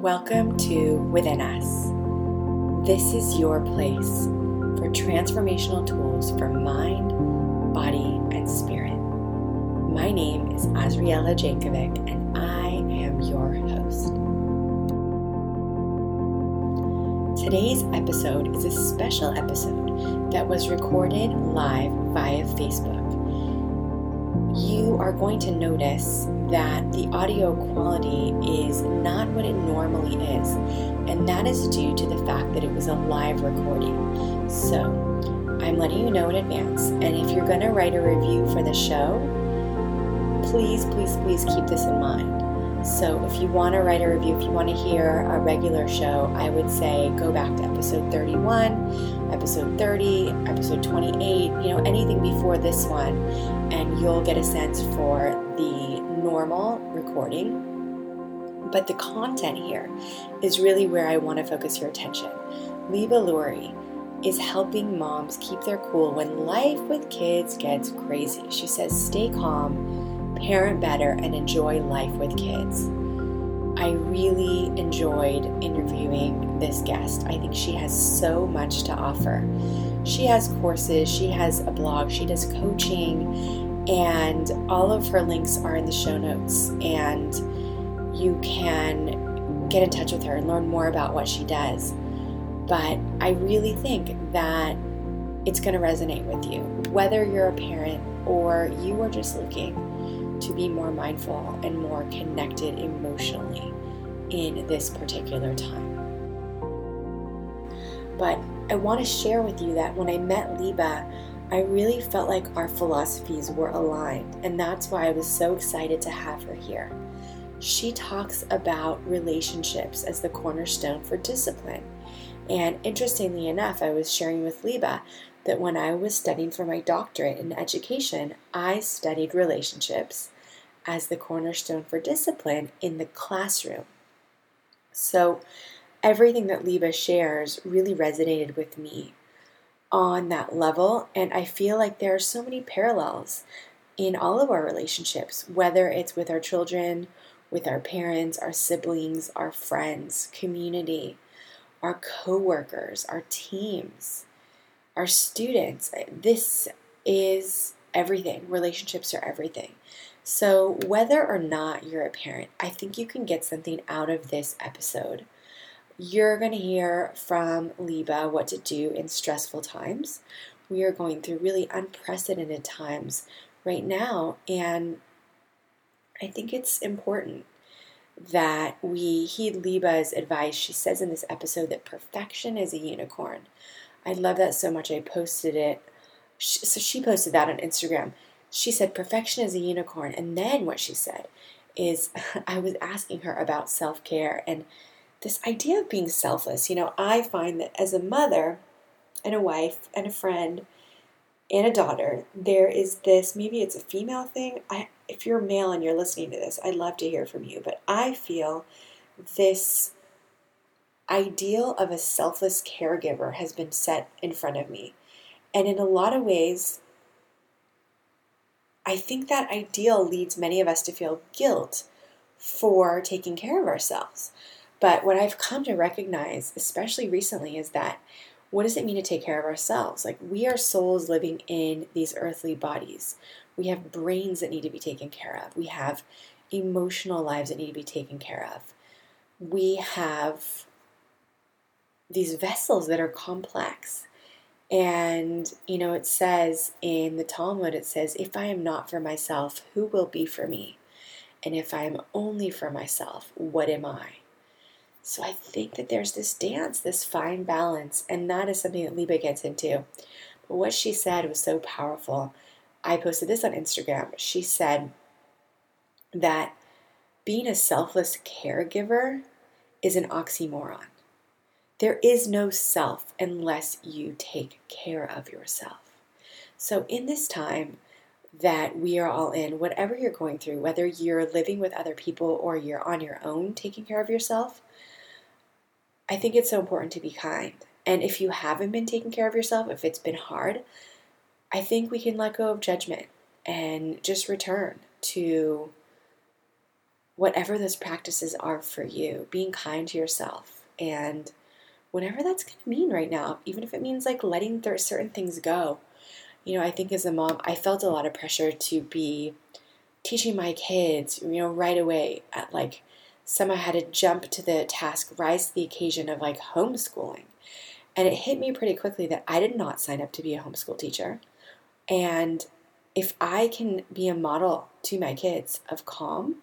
Welcome to Within Us. This is your place for transformational tools for mind, body, and spirit. My name is Azriela Jankovic, and I am your host. Today's episode is a special episode that was recorded live via Facebook. You are going to notice that the audio quality is not what it normally is, and that is due to the fact that it was a live recording. So, I'm letting you know in advance, and if you're going to write a review for the show, please, please, please keep this in mind. So, if you want to write a review, if you want to hear a regular show, I would say go back to episode 31, episode 30, episode 28, you know, anything before this one, and you'll get a sense for the normal recording. But the content here is really where I want to focus your attention. Liba Lurie is helping moms keep their cool when life with kids gets crazy. She says, stay calm, parent better, and enjoy life with kids. I really enjoyed interviewing this guest. I think she has so much to offer. She has courses, she has a blog, she does coaching, and all of her links are in the show notes. And you can get in touch with her and learn more about what she does. But I really think that it's going to resonate with you, whether you're a parent or you are just looking to be more mindful and more connected emotionally in this particular time. But I want to share with you that when I met Liba, I really felt like our philosophies were aligned, and that's why I was so excited to have her here. She talks about relationships as the cornerstone for discipline. And interestingly enough, I was sharing with Liba that when I was studying for my doctorate in education, I studied relationships as the cornerstone for discipline in the classroom. So everything that Liba shares really resonated with me on that level. And I feel like there are so many parallels in all of our relationships, whether it's with our children, with our parents, our siblings, our friends, community, our coworkers, our teams, our students. This is everything. Relationships are everything. So, whether or not you're a parent, I think you can get something out of this episode. You're going to hear from Liba what to do in stressful times. We are going through really unprecedented times right now, and I think it's important that we heed Liba's advice. She says in this episode that perfection is a unicorn. I love that so much. I posted it. So she posted that on Instagram. She said, Perfection is a unicorn. And then what she said is, I was asking her about self care and this idea of being selfless. You know, I find that as a mother and a wife and a friend and a daughter, there is this maybe it's a female thing. I, if you're male and you're listening to this, I'd love to hear from you. But I feel this ideal of a selfless caregiver has been set in front of me. And in a lot of ways, I think that ideal leads many of us to feel guilt for taking care of ourselves. But what I've come to recognize, especially recently, is that what does it mean to take care of ourselves? Like, we are souls living in these earthly bodies. We have brains that need to be taken care of. We have emotional lives that need to be taken care of. We have these vessels that are complex. And, you know, it says in the Talmud, it says, If I am not for myself, who will be for me? And if I am only for myself, what am I? So I think that there's this dance, this fine balance, and that is something that Liba gets into. But what she said was so powerful. I posted this on Instagram. She said that being a selfless caregiver is an oxymoron. There is no self unless you take care of yourself. So, in this time that we are all in, whatever you're going through, whether you're living with other people or you're on your own taking care of yourself, I think it's so important to be kind. And if you haven't been taking care of yourself, if it's been hard, I think we can let go of judgment and just return to whatever those practices are for you, being kind to yourself and whatever that's going to mean right now, even if it means like letting th- certain things go. You know, I think as a mom, I felt a lot of pressure to be teaching my kids, you know, right away at like somehow I had to jump to the task, rise to the occasion of like homeschooling. And it hit me pretty quickly that I did not sign up to be a homeschool teacher. And if I can be a model to my kids of calm,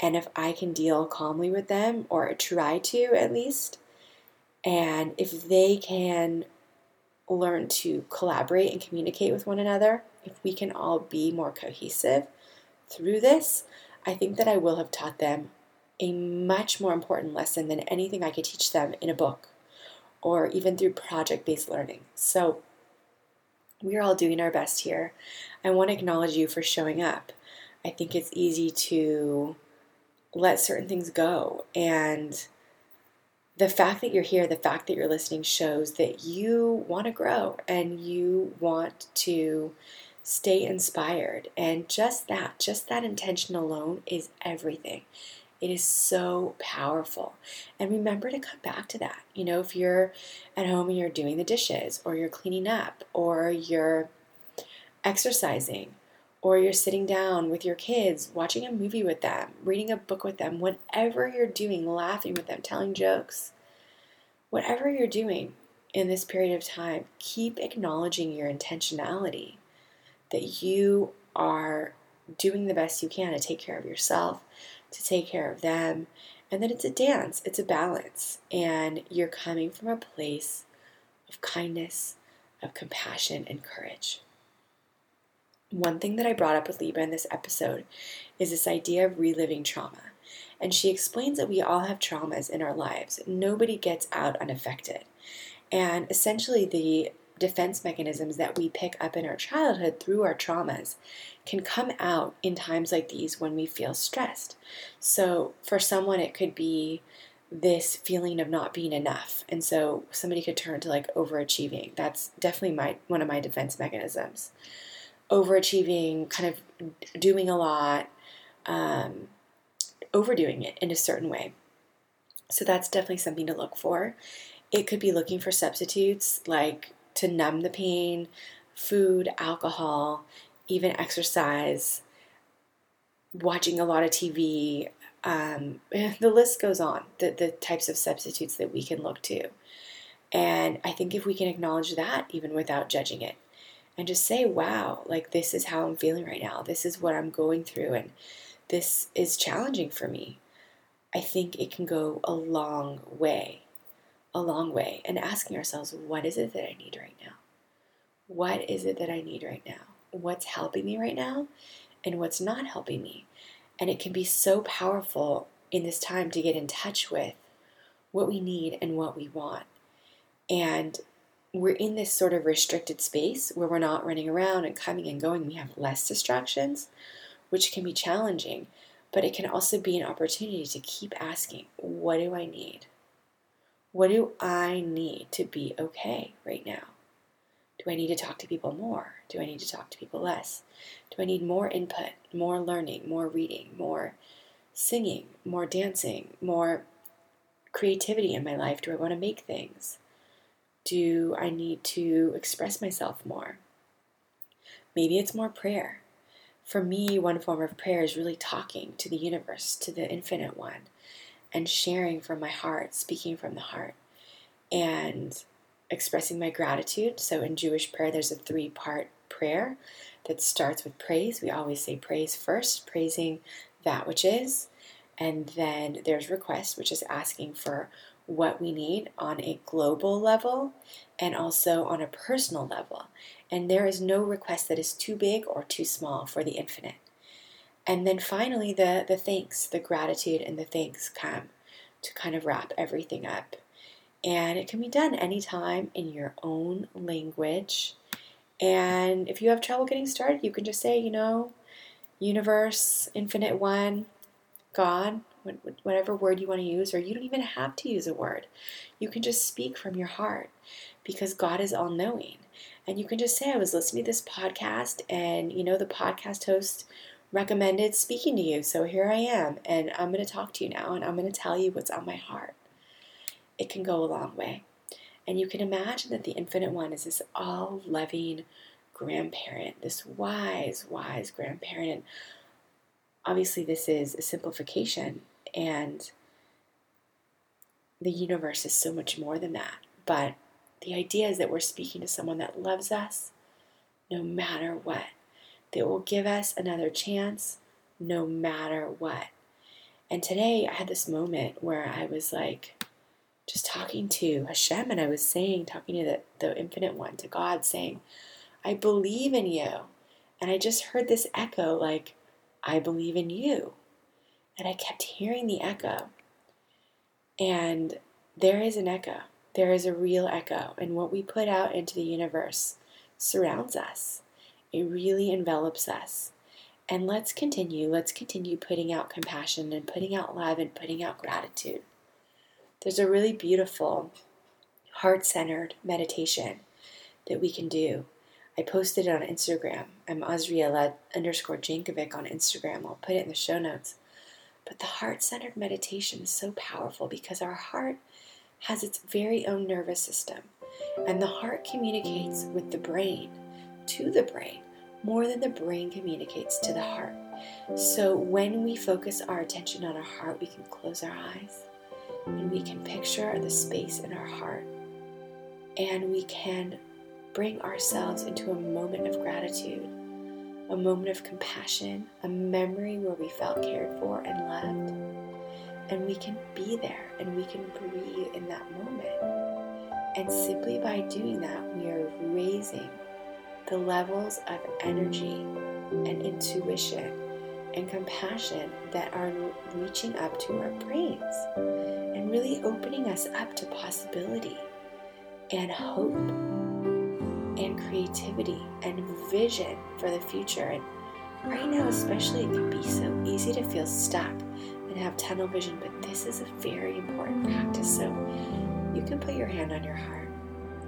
and if I can deal calmly with them, or try to at least, and if they can learn to collaborate and communicate with one another, if we can all be more cohesive through this, I think that I will have taught them a much more important lesson than anything I could teach them in a book or even through project based learning. So, we're all doing our best here. I want to acknowledge you for showing up. I think it's easy to let certain things go. And the fact that you're here, the fact that you're listening shows that you want to grow and you want to stay inspired. And just that, just that intention alone is everything. It is so powerful. And remember to come back to that. You know, if you're at home and you're doing the dishes, or you're cleaning up, or you're exercising, or you're sitting down with your kids, watching a movie with them, reading a book with them, whatever you're doing, laughing with them, telling jokes, whatever you're doing in this period of time, keep acknowledging your intentionality that you are doing the best you can to take care of yourself, to take care of them, and that it's a dance, it's a balance, and you're coming from a place of kindness, of compassion, and courage. One thing that I brought up with Liba in this episode is this idea of reliving trauma. And she explains that we all have traumas in our lives. Nobody gets out unaffected. And essentially, the defense mechanisms that we pick up in our childhood through our traumas can come out in times like these when we feel stressed. So, for someone, it could be this feeling of not being enough. And so somebody could turn to like overachieving. That's definitely my one of my defense mechanisms. Overachieving, kind of doing a lot, um, overdoing it in a certain way. So that's definitely something to look for. It could be looking for substitutes like to numb the pain, food, alcohol, even exercise, watching a lot of TV. Um, the list goes on, the, the types of substitutes that we can look to. And I think if we can acknowledge that, even without judging it, and just say, wow, like this is how I'm feeling right now, this is what I'm going through, and this is challenging for me, I think it can go a long way a long way and asking ourselves, what is it that I need right now? What is it that I need right now? What's helping me right now? And what's not helping me? And it can be so powerful in this time to get in touch with what we need and what we want. And we're in this sort of restricted space where we're not running around and coming and going. We have less distractions, which can be challenging, but it can also be an opportunity to keep asking, What do I need? What do I need to be okay right now? Do I need to talk to people more? Do I need to talk to people less? Do I need more input, more learning, more reading, more singing, more dancing, more creativity in my life? Do I want to make things? Do I need to express myself more? Maybe it's more prayer. For me, one form of prayer is really talking to the universe, to the infinite one, and sharing from my heart, speaking from the heart, and expressing my gratitude. So in Jewish prayer, there's a three part prayer that starts with praise. We always say praise first, praising that which is. And then there's request, which is asking for what we need on a global level and also on a personal level. And there is no request that is too big or too small for the infinite. And then finally, the, the thanks, the gratitude and the thanks come to kind of wrap everything up. And it can be done anytime in your own language. And if you have trouble getting started, you can just say, you know, universe, infinite one, God, whatever word you want to use, or you don't even have to use a word. You can just speak from your heart because God is all knowing. And you can just say, I was listening to this podcast, and you know, the podcast host recommended speaking to you. So here I am, and I'm going to talk to you now, and I'm going to tell you what's on my heart. It can go a long way. And you can imagine that the Infinite One is this all loving grandparent, this wise, wise grandparent. And obviously, this is a simplification, and the universe is so much more than that. But the idea is that we're speaking to someone that loves us no matter what, that will give us another chance no matter what. And today I had this moment where I was like, just talking to Hashem, and I was saying, talking to the, the Infinite One, to God, saying, I believe in you. And I just heard this echo, like, I believe in you. And I kept hearing the echo. And there is an echo. There is a real echo. And what we put out into the universe surrounds us, it really envelops us. And let's continue. Let's continue putting out compassion and putting out love and putting out gratitude. There's a really beautiful heart centered meditation that we can do. I posted it on Instagram. I'm Azriela underscore Jankovic on Instagram. I'll put it in the show notes. But the heart centered meditation is so powerful because our heart has its very own nervous system. And the heart communicates with the brain, to the brain, more than the brain communicates to the heart. So when we focus our attention on our heart, we can close our eyes and we can picture the space in our heart and we can bring ourselves into a moment of gratitude, a moment of compassion, a memory where we felt cared for and loved. And we can be there and we can breathe in that moment. And simply by doing that, we are raising the levels of energy and intuition and compassion that are reaching up to our brains and really opening us up to possibility and hope and creativity and vision for the future. And right now, especially, it can be so easy to feel stuck and have tunnel vision, but this is a very important practice. So you can put your hand on your heart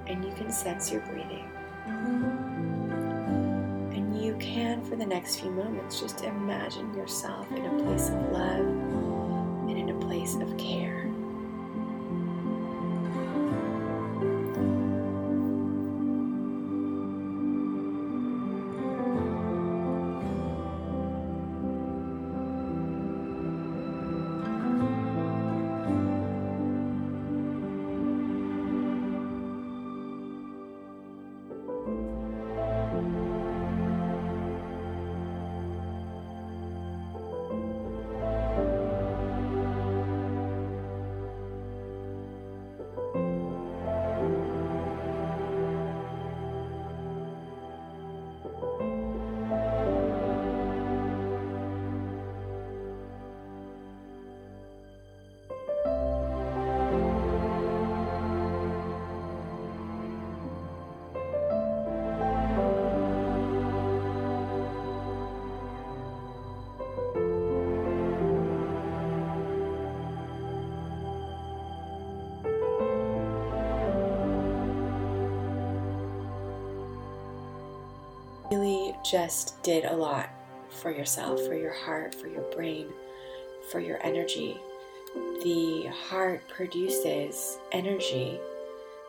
and you can sense your breathing can, for the next few moments, just imagine yourself in a place of love and in a place of care. Really just did a lot for yourself, for your heart, for your brain, for your energy. The heart produces energy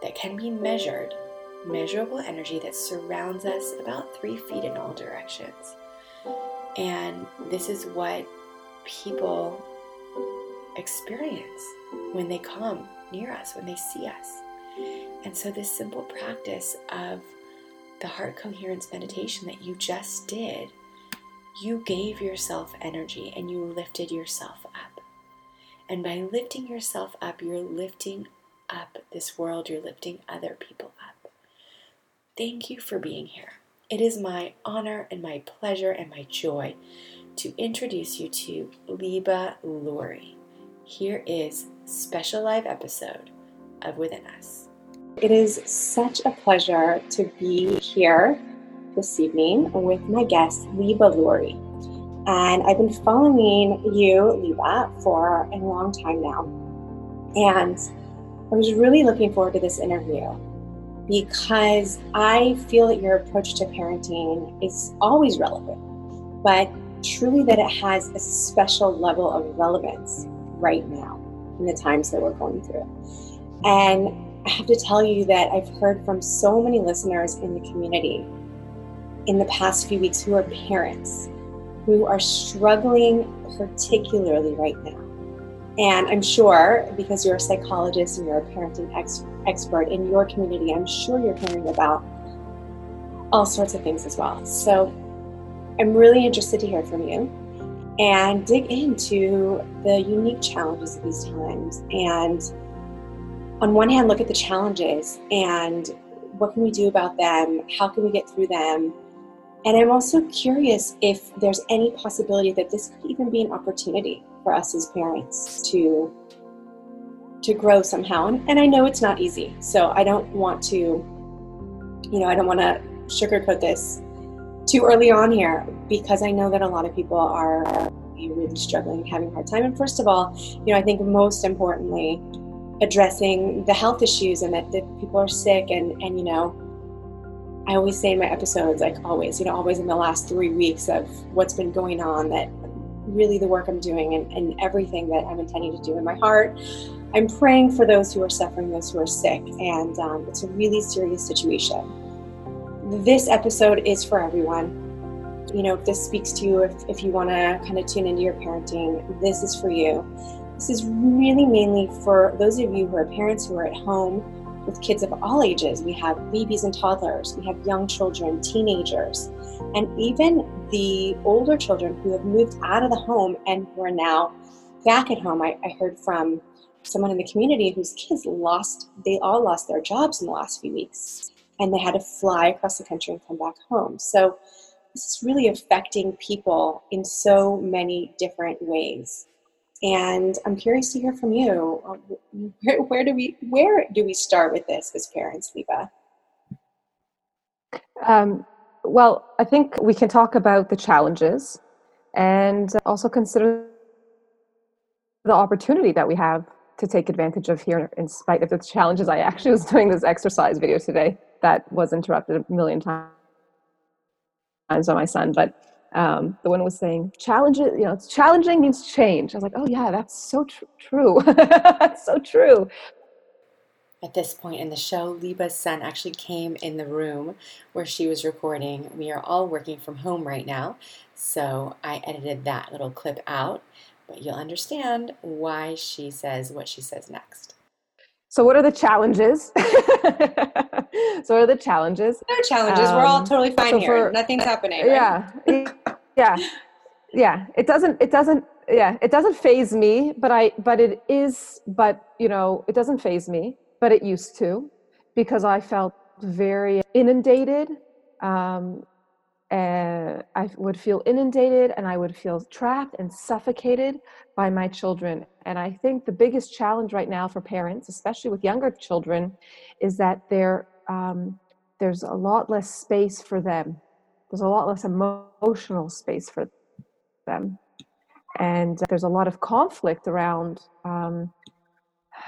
that can be measured, measurable energy that surrounds us about three feet in all directions. And this is what people experience when they come near us, when they see us. And so, this simple practice of the heart coherence meditation that you just did, you gave yourself energy and you lifted yourself up. And by lifting yourself up, you're lifting up this world, you're lifting other people up. Thank you for being here. It is my honor and my pleasure and my joy to introduce you to Liba Lurie. Here is special live episode of Within Us. It is such a pleasure to be here this evening with my guest, Liba Lurie. And I've been following you, Liba, for a long time now. And I was really looking forward to this interview because I feel that your approach to parenting is always relevant. But truly that it has a special level of relevance right now in the times that we're going through. And I have to tell you that I've heard from so many listeners in the community in the past few weeks who are parents who are struggling particularly right now. And I'm sure because you're a psychologist and you're a parenting ex- expert in your community, I'm sure you're hearing about all sorts of things as well. So I'm really interested to hear from you and dig into the unique challenges of these times. And on one hand, look at the challenges and what can we do about them? How can we get through them? And I'm also curious if there's any possibility that this could even be an opportunity for us as parents to to grow somehow. And, and I know it's not easy. So I don't want to, you know, I don't want to sugarcoat this too early on here because I know that a lot of people are really struggling, having a hard time. And first of all, you know, I think most importantly, addressing the health issues and that, that people are sick and, and, you know, I always say in my episodes, like always, you know, always in the last three weeks of what's been going on, that really the work I'm doing and, and everything that I'm intending to do in my heart. I'm praying for those who are suffering, those who are sick, and um, it's a really serious situation. This episode is for everyone. You know, if this speaks to you, if, if you want to kind of tune into your parenting, this is for you. This is really mainly for those of you who are parents who are at home with kids of all ages. We have babies and toddlers, we have young children, teenagers, and even the older children who have moved out of the home and who are now back at home. I, I heard from someone in the community whose kids lost, they all lost their jobs in the last few weeks, and they had to fly across the country and come back home. So this is really affecting people in so many different ways and I'm curious to hear from you. Where, where, do we where do we start with this as parents, Liba? Um, well, I think we can talk about the challenges and also consider the opportunity that we have to take advantage of here in spite of the challenges. I actually was doing this exercise video today that was interrupted a million times by my son, but um, the one was saying challenging you know challenging means change i was like oh yeah that's so tr- true that's so true at this point in the show, Liba's son actually came in the room where she was recording. We are all working from home right now, so I edited that little clip out, but you'll understand why she says what she says next. So, what are the challenges? so, what are the challenges? No challenges. Um, We're all um, totally fine so here. For, Nothing's happening. Right? Yeah, yeah, yeah. It doesn't. It doesn't. Yeah, it doesn't phase me. But I. But it is. But you know, it doesn't phase me. But it used to, because I felt very inundated um, uh, I would feel inundated and I would feel trapped and suffocated by my children. And I think the biggest challenge right now for parents, especially with younger children, is that there um, there's a lot less space for them. There's a lot less emotional space for them, and there's a lot of conflict around um,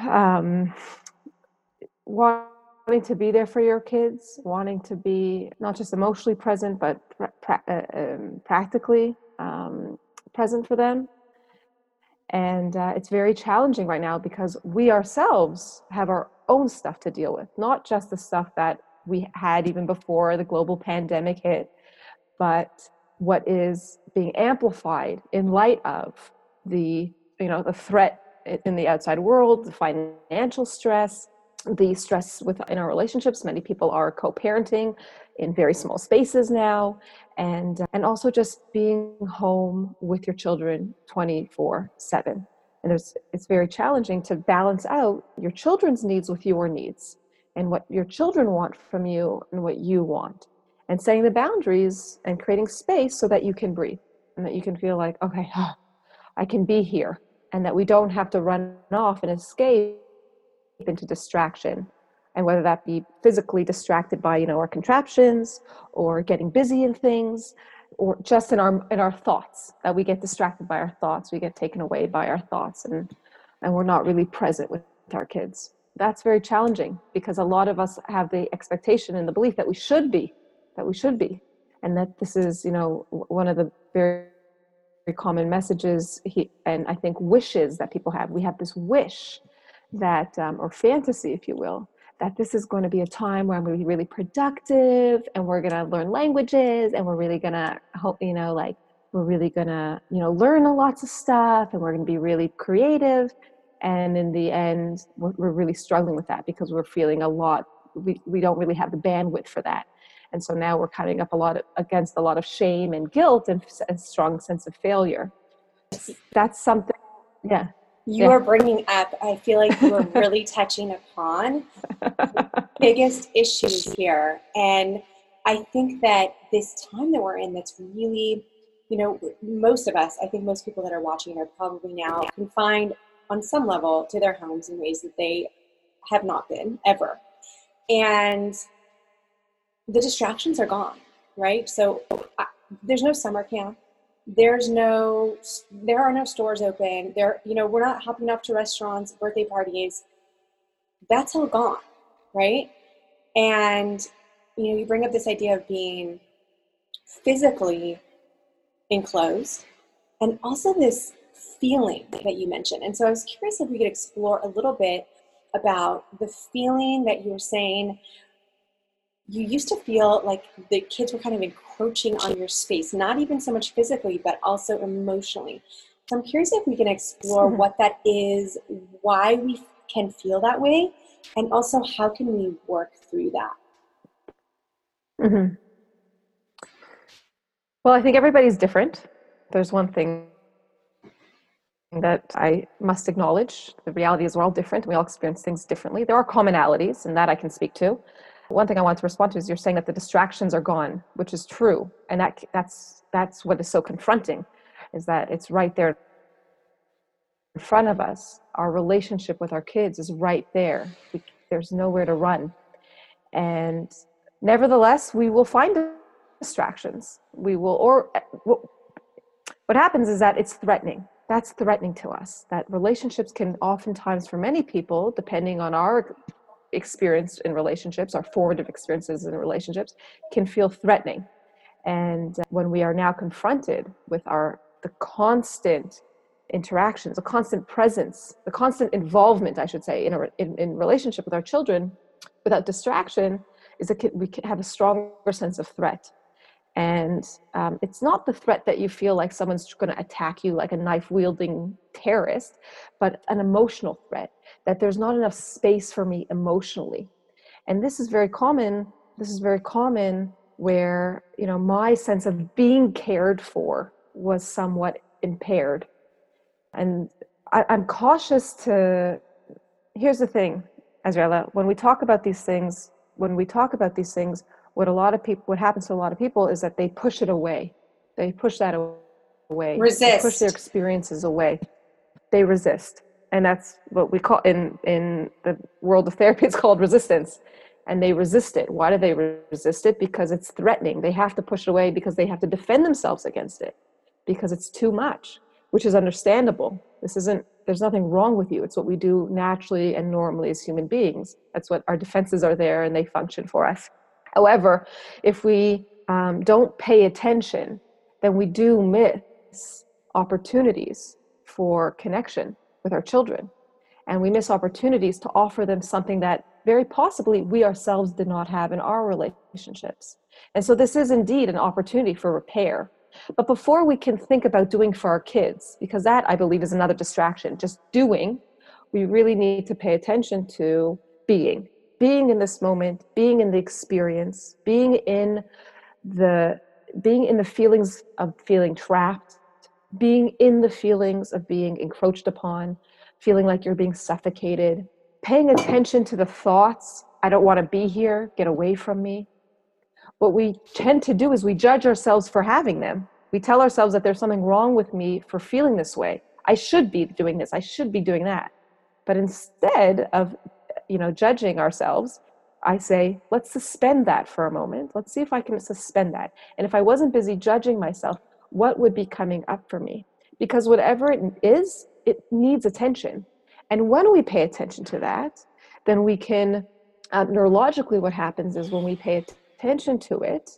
um, what wanting to be there for your kids, wanting to be not just emotionally present, but pra- uh, um, practically um, present for them. And uh, it's very challenging right now because we ourselves have our own stuff to deal with, not just the stuff that we had even before the global pandemic hit, but what is being amplified in light of the you know the threat in the outside world, the financial stress, the stress within our relationships. Many people are co-parenting in very small spaces now, and uh, and also just being home with your children 24/7. And it's it's very challenging to balance out your children's needs with your needs, and what your children want from you and what you want, and setting the boundaries and creating space so that you can breathe and that you can feel like, okay, I can be here, and that we don't have to run off and escape into distraction. And whether that be physically distracted by you know our contraptions or getting busy in things or just in our in our thoughts that we get distracted by our thoughts we get taken away by our thoughts and and we're not really present with our kids. That's very challenging because a lot of us have the expectation and the belief that we should be that we should be. And that this is you know one of the very very common messages he, and I think wishes that people have. We have this wish that, um, or fantasy, if you will, that this is going to be a time where I'm going to be really productive and we're going to learn languages and we're really going to hope, you know, like we're really going to, you know, learn a lots of stuff and we're going to be really creative. And in the end, we're, we're really struggling with that because we're feeling a lot, we, we don't really have the bandwidth for that. And so now we're coming up a lot of, against a lot of shame and guilt and a strong sense of failure. That's something, yeah you yeah. are bringing up, I feel like you are really touching upon the biggest issues here. And I think that this time that we're in, that's really, you know, most of us, I think most people that are watching are probably now confined on some level to their homes in ways that they have not been ever. And the distractions are gone, right? So I, there's no summer camp there's no there are no stores open. There you know we're not hopping up to restaurants birthday parties. That's all gone right? And you know you bring up this idea of being physically enclosed and also this feeling that you mentioned. And so i was curious if we could explore a little bit about the feeling that you were saying you used to feel like the kids were kind of encroaching on your space, not even so much physically, but also emotionally. So I'm curious if we can explore what that is, why we can feel that way, and also how can we work through that. Mm-hmm. Well, I think everybody's different. There's one thing that I must acknowledge. The reality is we're all different. We all experience things differently. There are commonalities, and that I can speak to one thing I want to respond to is you're saying that the distractions are gone, which is true, and that that's that's what is so confronting, is that it's right there in front of us. Our relationship with our kids is right there. We, there's nowhere to run, and nevertheless, we will find distractions. We will, or eh, what happens is that it's threatening. That's threatening to us. That relationships can oftentimes, for many people, depending on our experienced in relationships, our formative experiences in relationships, can feel threatening. And uh, when we are now confronted with our the constant interactions, the constant presence, the constant involvement, I should say, in, a, in, in relationship with our children, without distraction, is that we can have a stronger sense of threat. And um, it's not the threat that you feel like someone's going to attack you like a knife wielding terrorist, but an emotional threat that there's not enough space for me emotionally. And this is very common. This is very common where, you know, my sense of being cared for was somewhat impaired. And I, I'm cautious to, here's the thing, Azriela, when we talk about these things, when we talk about these things, what a lot of people, what happens to a lot of people is that they push it away. They push that away. Resist. They push their experiences away. They resist. And that's what we call in in the world of therapy it's called resistance. And they resist it. Why do they resist it? Because it's threatening. They have to push it away because they have to defend themselves against it because it's too much which is understandable. This isn't there's nothing wrong with you. It's what we do naturally and normally as human beings. That's what our defenses are there and they function for us however if we um, don't pay attention then we do miss opportunities for connection with our children. And we miss opportunities to offer them something that very possibly we ourselves did not have in our relationships. And so this is indeed an opportunity for repair. But before we can think about doing for our kids, because that I believe is another distraction, just doing, we really need to pay attention to being. Being in this moment, being in the experience, being in the being in the feelings of feeling trapped, being in the feelings of being encroached upon, feeling like you're being suffocated, paying attention to the thoughts, I don't want to be here, get away from me. What we tend to do is we judge ourselves for having them. We tell ourselves that there's something wrong with me for feeling this way. I should be doing this, I should be doing that. But instead of you know judging ourselves, I say, let's suspend that for a moment. Let's see if I can suspend that. And if I wasn't busy judging myself, what would be coming up for me because whatever it is it needs attention and when we pay attention to that then we can uh, neurologically what happens is when we pay attention to it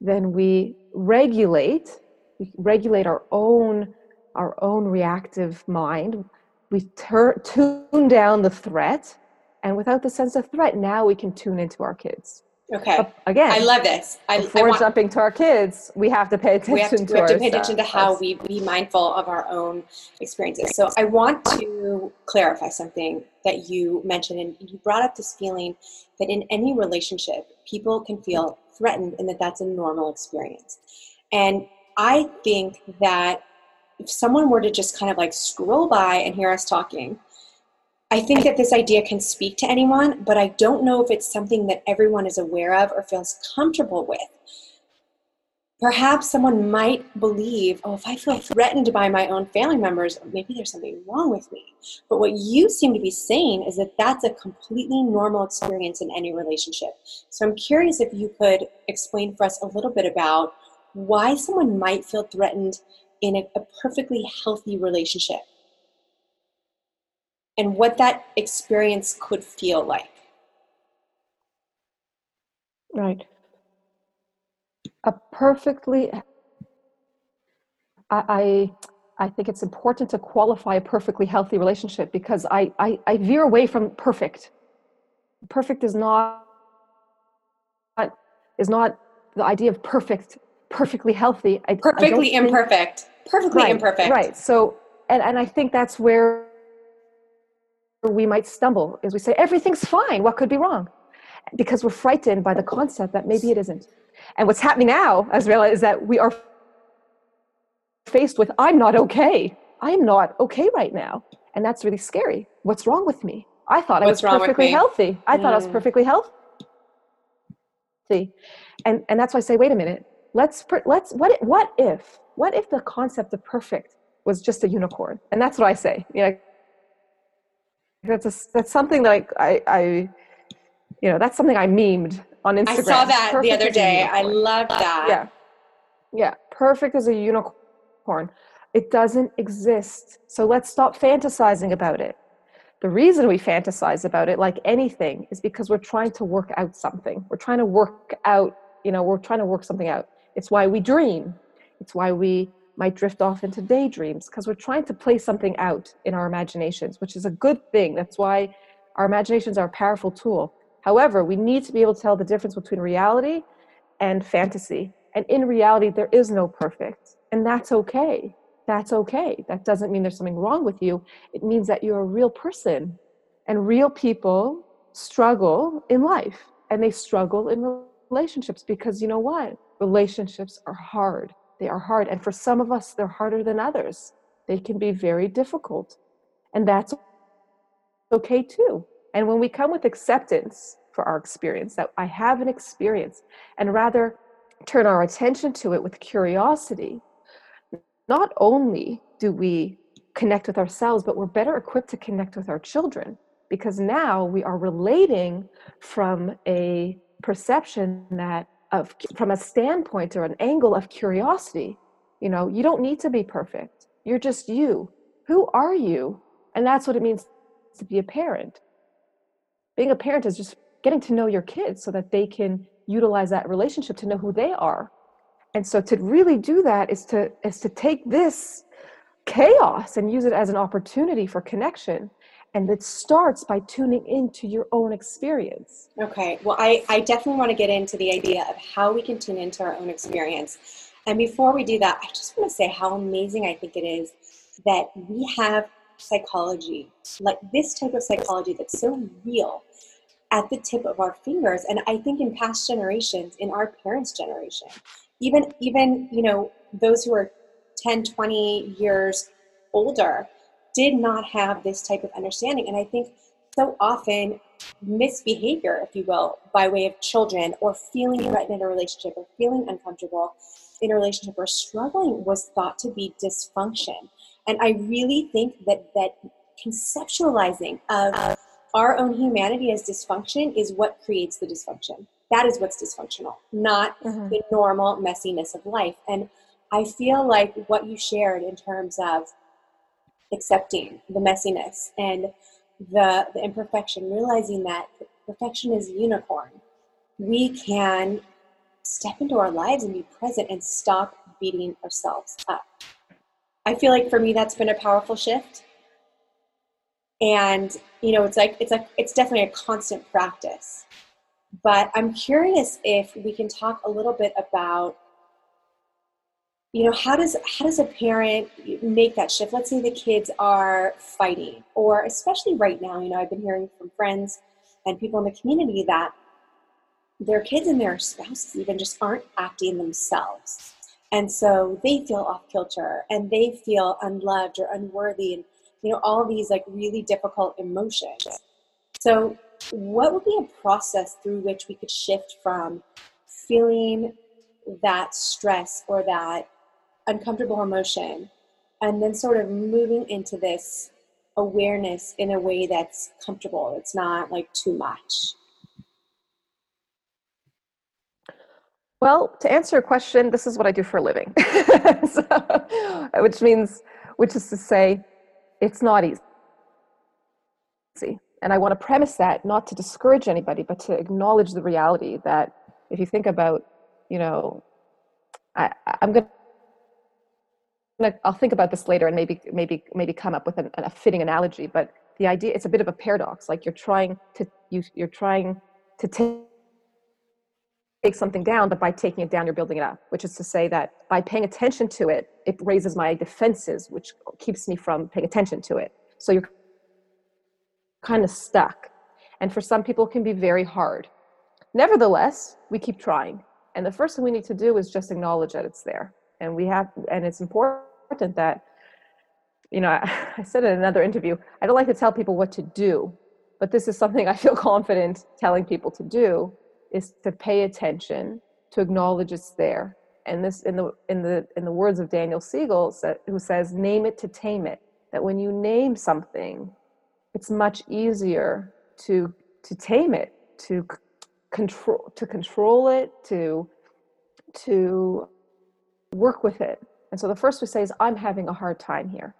then we regulate we regulate our own our own reactive mind we tur- tune down the threat and without the sense of threat now we can tune into our kids Okay. But again, I love this. I, before I want, jumping to our kids, we have to pay attention we have to, to, we have to pay attention to how we be mindful of our own experiences. So I want to clarify something that you mentioned, and you brought up this feeling that in any relationship, people can feel threatened, and that that's a normal experience. And I think that if someone were to just kind of like scroll by and hear us talking, I think that this idea can speak to anyone, but I don't know if it's something that everyone is aware of or feels comfortable with. Perhaps someone might believe, oh, if I feel threatened by my own family members, maybe there's something wrong with me. But what you seem to be saying is that that's a completely normal experience in any relationship. So I'm curious if you could explain for us a little bit about why someone might feel threatened in a, a perfectly healthy relationship and what that experience could feel like. Right. A perfectly, I, I, I think it's important to qualify a perfectly healthy relationship because I, I, I veer away from perfect. Perfect is not, is not the idea of perfect, perfectly healthy. I, I Perfectly think- imperfect. Perfectly right, imperfect. Right. So, and, and I think that's where we might stumble is we say everything's fine. What could be wrong? Because we're frightened by the concept that maybe it isn't. And what's happening now, Azriela, is that we are faced with I'm not okay. I'm not okay right now. And that's really scary. What's wrong with me? I thought What's I was perfectly healthy. I thought I was Mm. perfectly healthy. And and that's why I say, wait a minute. Let's let's what what if what if the concept of perfect was just a unicorn? And that's what I say. You know, that's a, that's something that I, I I you know that's something I memed on Instagram. I saw that the other day. I unicorn. loved uh, that. Yeah. Yeah. Perfect as a unicorn. It doesn't exist. So let's stop fantasizing about it. The reason we fantasize about it, like anything, is because we're trying to work out something. We're trying to work out, you know, we're trying to work something out. It's why we dream. It's why we might drift off into daydreams, because we're trying to play something out in our imaginations, which is a good thing. That's why our imaginations are a powerful tool. However, we need to be able to tell the difference between reality and fantasy. And in reality, there is no perfect. And that's okay. That's okay. That doesn't mean there's something wrong with you. It means that you're a real person. And real people struggle in life and they struggle in relationships because you know what? Relationships are hard. They are hard. And for some of us, they're harder than others. They can be very difficult. And that's okay too. And when we come with acceptance for our experience, that I have an experience, and rather turn our attention to it with curiosity, not only do we connect with ourselves, but we're better equipped to connect with our children because now we are relating from a perception that of from a standpoint or an angle of curiosity you know you don't need to be perfect. You're just you. Who are you? And that's what it means to be a parent. Being a parent is just getting to know your kids so that they can utilize that relationship to know who they are. And so to really do that is to is to take this chaos and use it as an opportunity for connection and it starts by tuning into your own experience Okay. Well, I, I definitely want to get into the idea of how we can tune into our own experience. And before we do that, I just want to say how amazing I think it is that we have psychology, like this type of psychology that's so real at the tip of our fingers. And I think in past generations, in our parents' generation, even even, you know, those who are 10, 20 years older did not have this type of understanding. And I think so often misbehavior, if you will, by way of children or feeling threatened in a relationship or feeling uncomfortable in a relationship or struggling was thought to be dysfunction. And I really think that that conceptualizing of our own humanity as dysfunction is what creates the dysfunction. That is what's dysfunctional, not Mhm. the normal messiness of life. And I feel like what you shared in terms of accepting the messiness and the, the imperfection, realizing that perfection is unicorn, we can step into our lives and be present and stop beating ourselves up. I feel like for me that's been a powerful shift. And you know, it's like it's like it's definitely a constant practice. But I'm curious if we can talk a little bit about you know how does how does a parent make that shift? Let's say the kids are fighting or especially right now you know i've been hearing from friends and people in the community that their kids and their spouses even just aren't acting themselves. And so they feel off kilter and they feel unloved or unworthy and you know all these like really difficult emotions. So what would be a process through which we could shift from feeling that stress or that uncomfortable emotion and then sort of moving into this awareness in a way that's comfortable. It's not like too much. Well to answer your question this is what i do for a living. So, which means which is to say it's not easy. And i want to premise that not to discourage anybody but to acknowledge the reality that if you think about you know I, i'm going to I'll think about this later and maybe maybe maybe come up with an, a fitting analogy. But the idea it's a bit of a paradox. Like you're trying to you you're trying to take take something down, but by taking it down, you're building it up. Which is to say that by paying attention to it, it raises my defenses, which keeps me from paying attention to it. So you're kind of stuck. And for some people, it can be very hard. Nevertheless, we keep trying. And the first thing we need to do is just acknowledge that it's there and we have and it's important that you know I, I said in another interview i don't like to tell people what to do but this is something i feel confident telling people to do is to pay attention to acknowledge it's there and this in the in the in the words of daniel siegel who says name it to tame it that when you name something it's much easier to to tame it to control to control it to to work with it. And so the first we say is, I'm having a hard time here.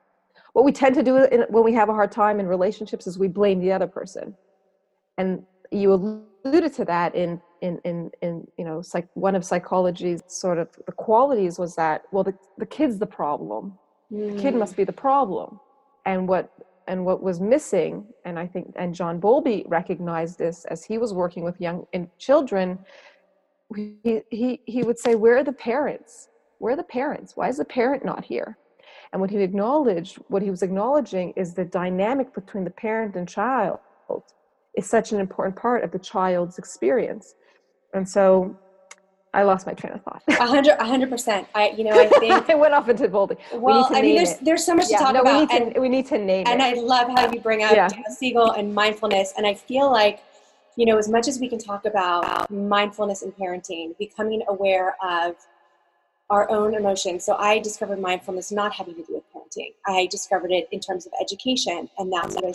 What we tend to do in, when we have a hard time in relationships is we blame the other person. And you alluded to that in in in, in you know psych, one of psychology's sort of the qualities was that well the, the kid's the problem mm. the kid must be the problem and what and what was missing and i think and john bowlby recognized this as he was working with young in children he, he he would say where are the parents where are the parents? Why is the parent not here? And what he acknowledged, what he was acknowledging is the dynamic between the parent and child is such an important part of the child's experience. And so I lost my train of thought. A hundred, a hundred percent. I, you know, I think I went off into Bowlby. Well, we I mean, there's it. there's so much yeah, to talk no, about. We need to, and, we need to name and it. And I love how you bring up yeah. Siegel and mindfulness. And I feel like, you know, as much as we can talk about mindfulness and parenting, becoming aware of our own emotions. So I discovered mindfulness not having to do with parenting. I discovered it in terms of education, and that's what I,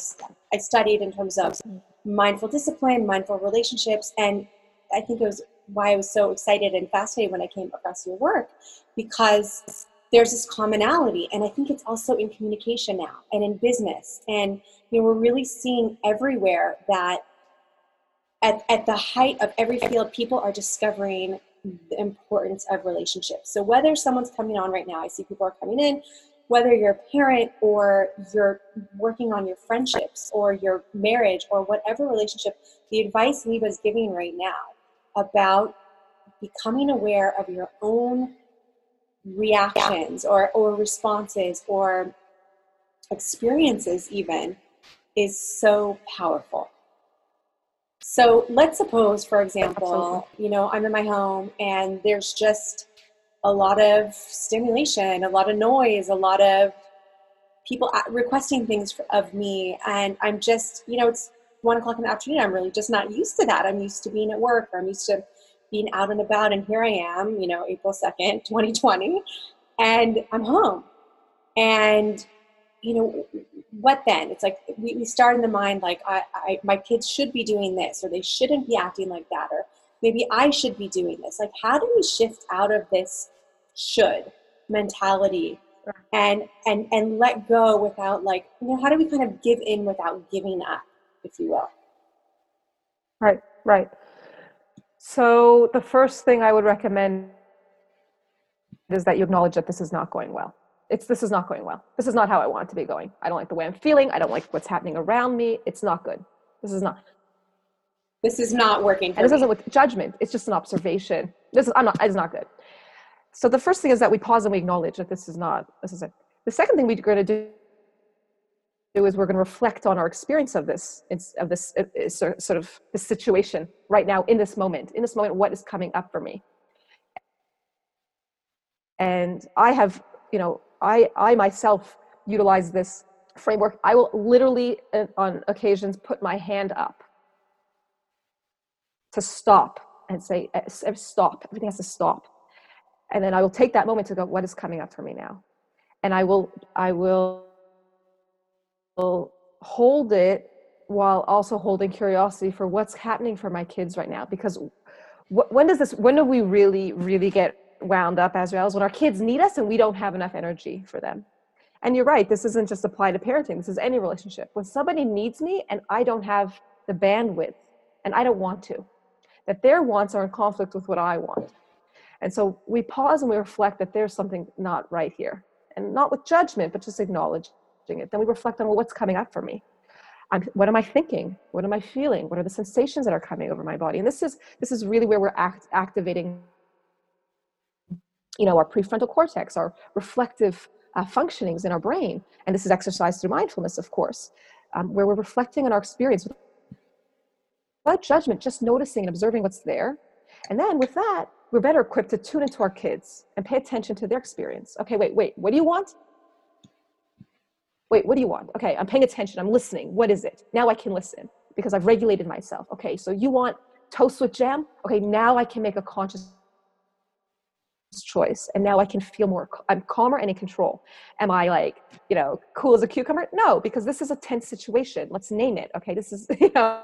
I studied in terms of mindful discipline, mindful relationships, and I think it was why I was so excited and fascinated when I came across your work because there's this commonality and i think it's also in communication now and in business and you know we're really seeing everywhere that at, at the height of every field people are discovering the importance of relationships. So whether someone's coming on right now, I see people are coming in, whether you're a parent or you're working on your friendships or your marriage or whatever relationship, the advice Liba is giving right now about becoming aware of your own reactions or, or responses or experiences even is so powerful. So let's suppose, for example, Absolutely. you know, I'm in my home and there's just a lot of stimulation, a lot of noise, a lot of people requesting things of me. And I'm just, you know, it's one o'clock in the afternoon. I'm really just not used to that. I'm used to being at work or I'm used to being out and about. And here I am, you know, April 2nd, 2020, and I'm home. And you know, what then? It's like we, we start in the mind like I, I, my kids should be doing this, or they shouldn't be acting like that, or maybe I should be doing this. Like, how do we shift out of this should mentality and and and let go without like you know how do we kind of give in without giving up, if you will? Right, right. So the first thing I would recommend is that you acknowledge that this is not going well. It's this is not going well. This is not how I want it to be going. I don't like the way I'm feeling. I don't like what's happening around me. It's not good. This is not. This is not working. and this me. isn't with judgment. It's just an observation. This is I'm not. It's not good. So the first thing is that we pause and we acknowledge that this is not. This is it. The second thing we're going to do do is we're going to reflect on our experience of this of this uh, uh, sort of this situation right now in this moment in this moment what is coming up for me and i have you know i i myself utilize this framework. I will literally uh, on occasions put my hand up to stop and say uh, stop. Everything has to stop. And then i will take that moment to go what is coming up for me now? And i will i will hold it while also holding curiosity for what's happening for my kids right now. Because when does this when do we really really get wound up as well as when our kids need us and we don't have enough energy for them and you're right this isn't just applied to parenting this is any relationship when somebody needs me and i don't have the bandwidth and i don't want to that their wants are in conflict with what i want and so we pause and we reflect that there's something not right here and not with judgment but just acknowledging it. Then we reflect on well, what's coming up for me. I'm, what am I thinking? What am I feeling? What are the sensations that are coming over my body? And this is this is really where we're act, activating, you know, our prefrontal cortex, our reflective uh, functionings in our brain. And this is exercised through mindfulness, of course, um, where we're reflecting on our experience without judgment, just noticing and observing what's there. And then with that, we're better equipped to tune into our kids and pay attention to their experience. Okay, wait, wait, what do you want? wait, what do you want? Okay, I'm paying attention. I'm listening. What is it? Now I can listen because I've regulated myself. Okay, so you want toast with jam? Okay, now I can make a conscious choice and now I can feel more I'm calmer and in control. Am I like, you know, cool as a cucumber? No, because this is a tense situation. Let's name it. Okay, this is, you know,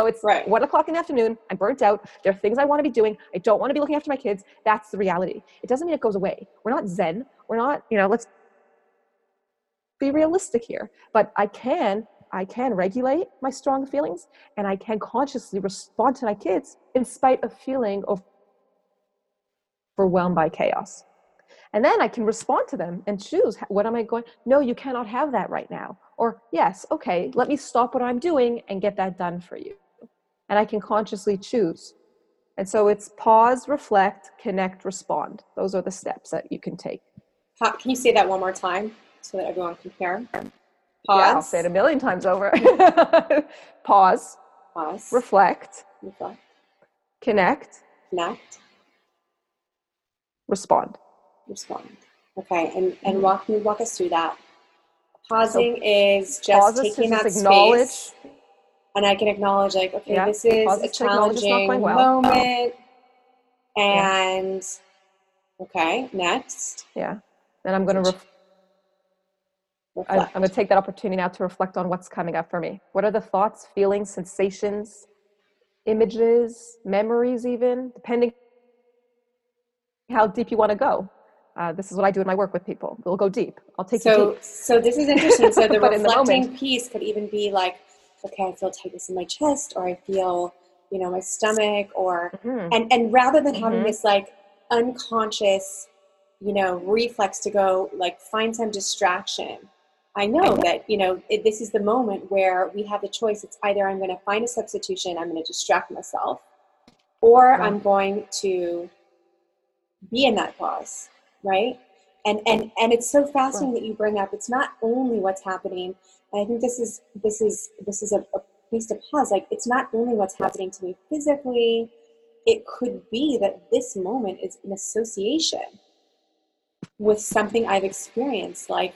Oh, it's right. one o'clock in the afternoon. I'm burnt out. There are things I want to be doing. I don't want to be looking after my kids. That's the reality. It doesn't mean it goes away. We're not Zen. We're not, you know, let's be realistic here but i can i can regulate my strong feelings and i can consciously respond to my kids in spite of feeling overwhelmed by chaos and then i can respond to them and choose what am i going no you cannot have that right now or yes okay let me stop what i'm doing and get that done for you and i can consciously choose and so it's pause reflect connect respond those are the steps that you can take can you say that one more time so that everyone can hear. Pause. Yeah, I'll say it a million times over. Pause. Pause. Reflect. Reflect. Connect. Connect. Respond. Respond. Okay, and and walk me walk us through that. Pausing so, is just taking that acknowledge. space, and I can acknowledge like, okay, yeah. this is a challenging well. moment, and yeah. okay, next. Yeah, then I'm going to. Ref- I, am going to take that opportunity now to reflect on what's coming up for me. What are the thoughts, feelings, sensations, images, memories, even, depending how deep you want to go. Uh, this is what I do in my work with people. We'll go deep. I'll take so, you deep. So this is interesting. So the reflecting the piece could even be like, okay, I feel tightness in my chest, or I feel, you know, my stomach, or mm-hmm. and and rather than having mm-hmm. this like unconscious, you know, reflex to go like find some distraction I know that, you know, it, this is the moment where we have the choice. It's either I'm going to find a substitution, I'm going to distract myself, or right. I'm going to be in that pause, right? And and and it's so fascinating right. that you bring up. It's not only what's happening. And I think this is this is this is a, a place to pause. Like it's not only what's happening to me physically. It could be that this moment is an association with something I've experienced, like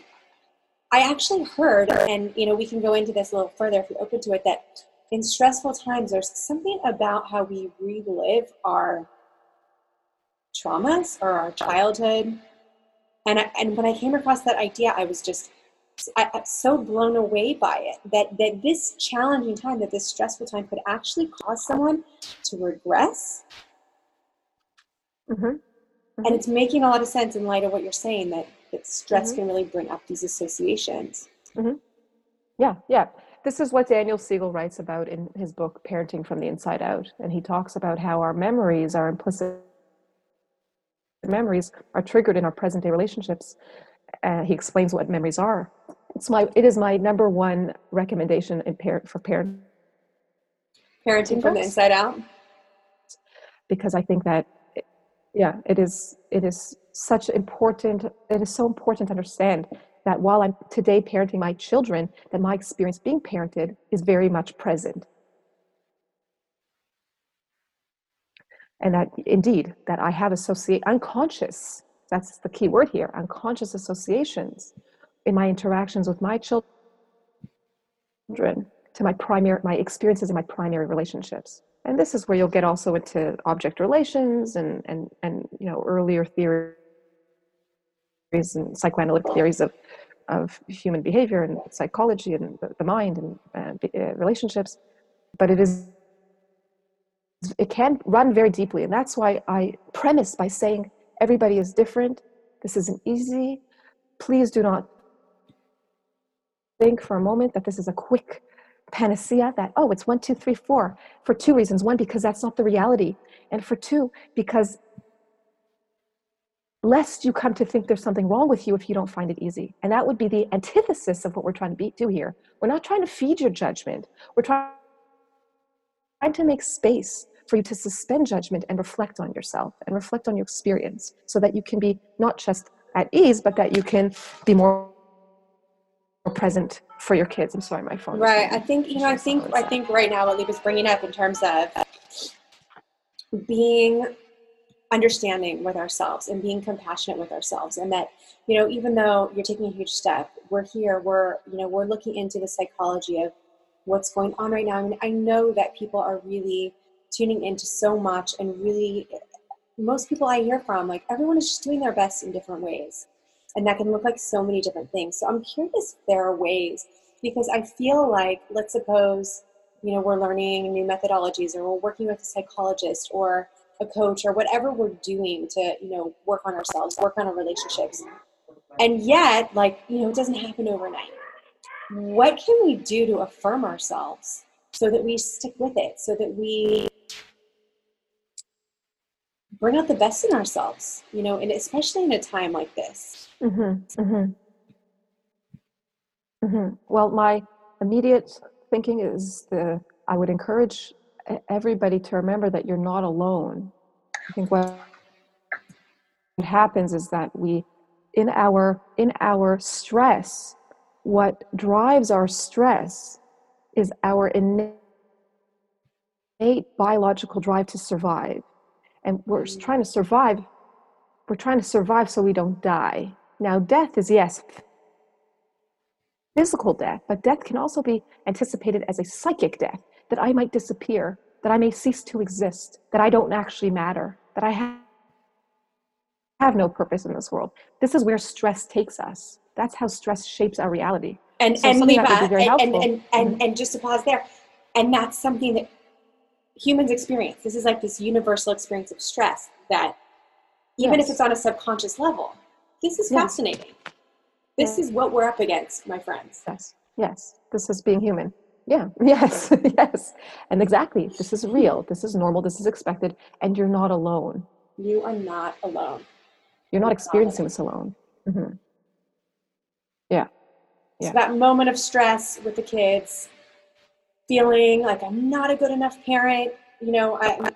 I actually heard, and you know, we can go into this a little further if you're open to it, that in stressful times, there's something about how we relive our traumas or our childhood. And I, and when I came across that idea, I was just I, am so blown away by it that that this challenging time, that this stressful time, could actually cause someone to regress. Mm-hmm. Mm-hmm. And it's making a lot of sense in light of what you're saying that that stress mm-hmm. can really bring up these associations. Mm-hmm. Yeah, yeah. This is what Daniel Siegel writes about in his book, Parenting from the Inside Out. And he talks about how our memories are implicit memories are triggered in our present day relationships. Uh, he explains what memories are. It's my it is my number one recommendation in parent for parent parenting from the inside out because I think that yeah it is it is such important it is so important to understand that while I'm today parenting my children that my experience being parented is very much present and that indeed that i have associate unconscious that's the key word here unconscious associations in my interactions with my children to my primary my experiences in my primary relationships. And this is where you'll get also into object relations and and and you know earlier theories and psychoanalytic theories of of human behavior and psychology and the, the mind and uh, relationships. But it is it can run very deeply. And that's why i premise by saying everybody is different. This isn't easy. Please do not think for a moment that this is a quick panacea that oh it's one two three four for two reasons. One because that's not the reality. And for two because lest you come to think there's something wrong with you if you don't find it easy. And that would be the antithesis of what we're trying to be, do here. We're not trying to feed your judgment. We're trying trying to make space for you to suspend judgment and reflect on yourself and reflect on your experience so that you can be not just at ease, but that you can be more present for your kids. I'm sorry, my phone. Right. I think, you know, I think, I think right now what was bringing up in terms of being understanding with ourselves and being compassionate with ourselves and that you know even though you're taking a huge step we're here we're you know we're looking into the psychology of what's going on right now. I mean, I know that people are really tuning into so much and really most people I hear from, like everyone is just doing their best in different ways. And that can look like so many different things. So I'm curious if there are ways because I feel like, let's suppose, you know, we're learning new methodologies or we're working with a psychologist or a coach or whatever we're doing to, you know, work on ourselves, work on our relationships. And yet, like, you know, it doesn't happen overnight what can we do to affirm ourselves so that we stick with it, so that we bring out the best in ourselves, you know, and especially in a time like this. Mm-hmm, mm-hmm. Mm-hmm. Well, my immediate thinking is the I would encourage everybody to remember that you're not alone. I think what happens is that we in our in our stress what drives our stress is our innate biological drive to survive. And we're trying to survive. We're trying to survive so we don't die. Now, death is, yes, physical death, but death can also be anticipated as a psychic death that I might disappear, that I may cease to exist, that I don't actually matter, that I have have no purpose in this world. This is where stress takes us that's how stress shapes our reality. And so and and, and, and, and, mm-hmm. and just to pause there, and that's something that humans experience. This is like this universal experience of stress that even yes. if it's on a subconscious level, this is yes. fascinating. This is what we're up against, my friends. Yes. Yes. This is being human. Yeah. Yes. yes. And exactly. This is real. This is normal. This is expected. And you're not alone. You are not alone. You're not experiencing this alone. Mm-hmm. Yeah. yeah. So that moment of stress with the kids, feeling like I'm not a good enough parent, you know, I,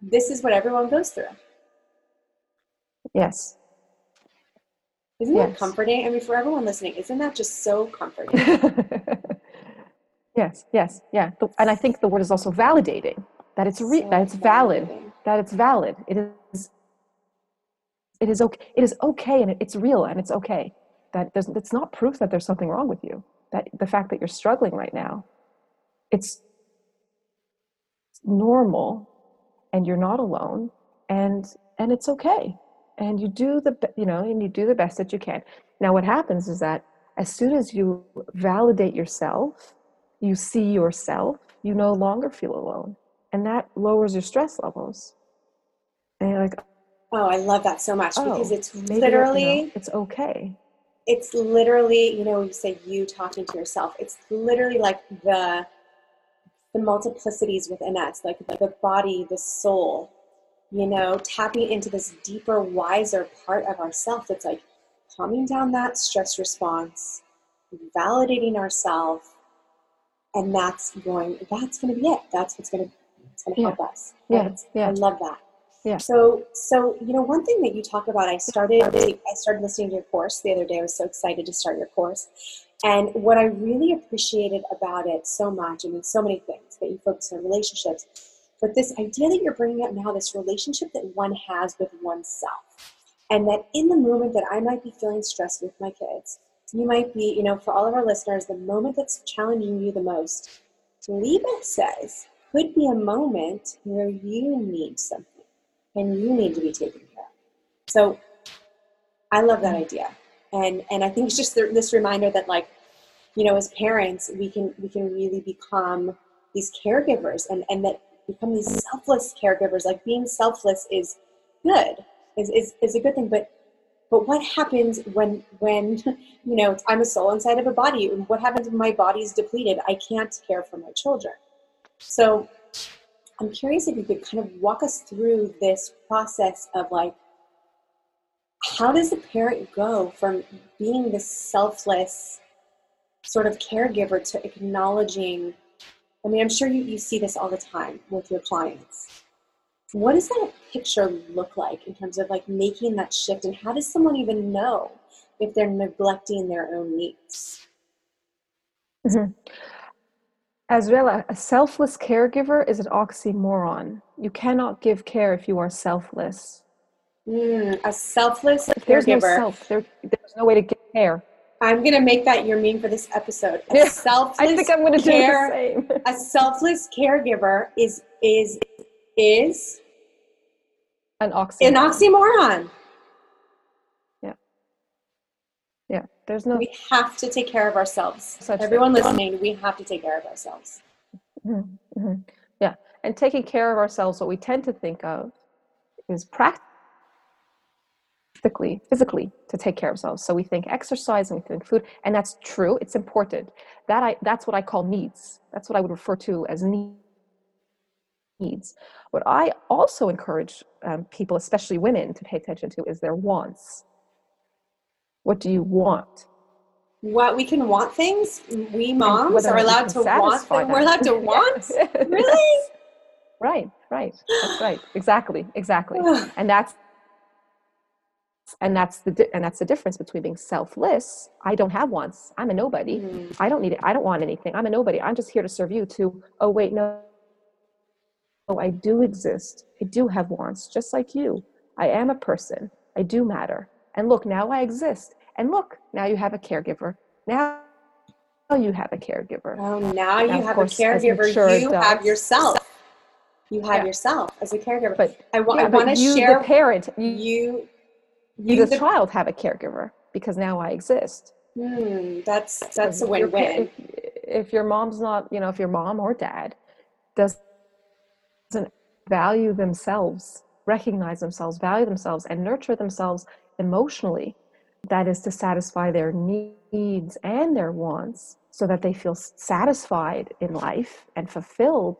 this is what everyone goes through. Yes. Isn't yes. that comforting? I mean, for everyone listening, isn't that just so comforting? yes, yes, yeah. And I think the word is also validating that it's re- so that it's valid, that it's valid. It is. It is okay. It is okay, and it's real, and it's okay that there's, it's not proof that there's something wrong with you that the fact that you're struggling right now it's normal and you're not alone and and it's okay. And you do the you know and you do the best that you can. Now what happens is that as soon as you validate yourself you see yourself you no longer feel alone. And that lowers your stress levels. And you're like oh i love that so much oh, because it's literally you know, it's okay it's literally, you know, you say you talking to yourself. It's literally like the the multiplicities within us, like the body, the soul, you know, tapping into this deeper, wiser part of ourself that's like calming down that stress response, validating ourselves, and that's going that's going to be it. That's what's going to it's going to help us. Yeah, yeah. I love that. Yeah. So, so you know, one thing that you talk about, I started, I started listening to your course the other day. I was so excited to start your course, and what I really appreciated about it so much, I mean, so many things that you focus on relationships, but this idea that you're bringing up now, this relationship that one has with oneself, and that in the moment that I might be feeling stressed with my kids, you might be, you know, for all of our listeners, the moment that's challenging you the most, Liba says, could be a moment where you need something and you need to be taken care of. So I love that idea. And, and I think it's just this reminder that like, you know, as parents, we can, we can really become these caregivers and, and that become these selfless caregivers. Like being selfless is good, is, is, is a good thing. But, but what happens when, when, you know, I'm a soul inside of a body. What happens when my body is depleted? I can't care for my children. So I'm curious if you could kind of walk us through this process of like, how does a parent go from being this selfless sort of caregiver to acknowledging? I mean, I'm sure you, you see this all the time with your clients. What does that picture look like in terms of like making that shift? And how does someone even know if they're neglecting their own needs? Mm-hmm. As well, a selfless caregiver is an oxymoron. You cannot give care if you are selfless. Mm, a selfless if there's no self. There, there's no way to give care. I'm gonna make that your meme for this episode. A selfless I think I'm gonna care, do the same. a selfless caregiver is is is an oxymoron. An oxymoron. Yeah, there's no. We have to take care of ourselves. Everyone thing. listening, we have to take care of ourselves. Mm-hmm. Mm-hmm. Yeah, and taking care of ourselves, what we tend to think of is practically, physically, to take care of ourselves. So we think exercise and we think food, and that's true. It's important. That I that's what I call needs. That's what I would refer to as needs. What I also encourage um, people, especially women, to pay attention to is their wants what do you want? What we can want things. We moms are allowed to want them. We're allowed to want. really? Right, right. That's right. Exactly, exactly. and that's and that's the and that's the difference between being selfless i don't have wants i'm a nobody mm. i don't need it i don't want anything i'm a nobody i'm just here to serve you to oh wait no oh i do exist i do have wants just like you i am a person i do matter and look, now I exist. And look, now you have a caregiver. Now you have a caregiver. Oh, now, now you have course, a caregiver. You adults, have yourself. You have yeah. yourself as a caregiver. But I, wa- yeah, I want to share. You the parent, you, you, you, the, the, child, have a caregiver because now I exist. Hmm, that's that's a win-win. If, if your mom's not, you know, if your mom or dad doesn't value themselves, recognize themselves, value themselves, and nurture themselves emotionally. That is to satisfy their needs and their wants so that they feel satisfied in life and fulfilled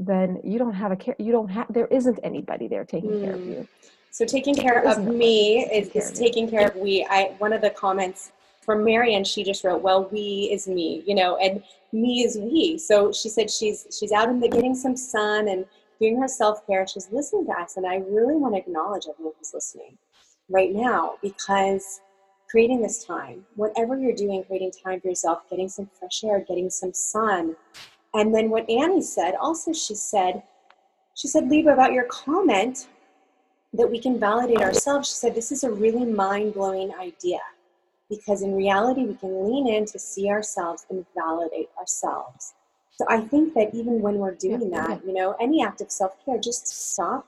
then you don't have a care you don't have there isn't anybody there taking mm. care of you so taking care of me is, is taking care of we i one of the comments from marianne she just wrote well we is me you know and me is we so she said she's she's out in the getting some sun and doing her self-care she's listening to us and i really want to acknowledge everyone who's listening right now because creating this time, whatever you're doing, creating time for yourself, getting some fresh air, getting some sun. And then what Annie said, also she said, she said, Liba, about your comment that we can validate ourselves. She said, this is a really mind blowing idea because in reality, we can lean in to see ourselves and validate ourselves. So I think that even when we're doing that, you know, any act of self care, just stop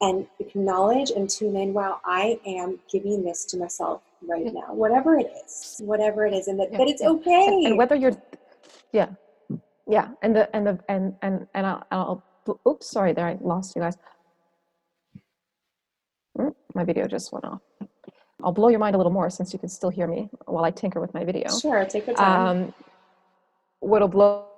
and acknowledge and tune in wow i am giving this to myself right yeah. now whatever it is whatever it is and that, yeah. that it's okay. And, and, whether you're yeah. Yeah and the and the and and and i'll, I'll oops sorry there i lost you guys. Mm, my video just went off. I'll blow your mind a little more since you can still hear me while i tinker with my video. Sure take your time. Um, what'll blow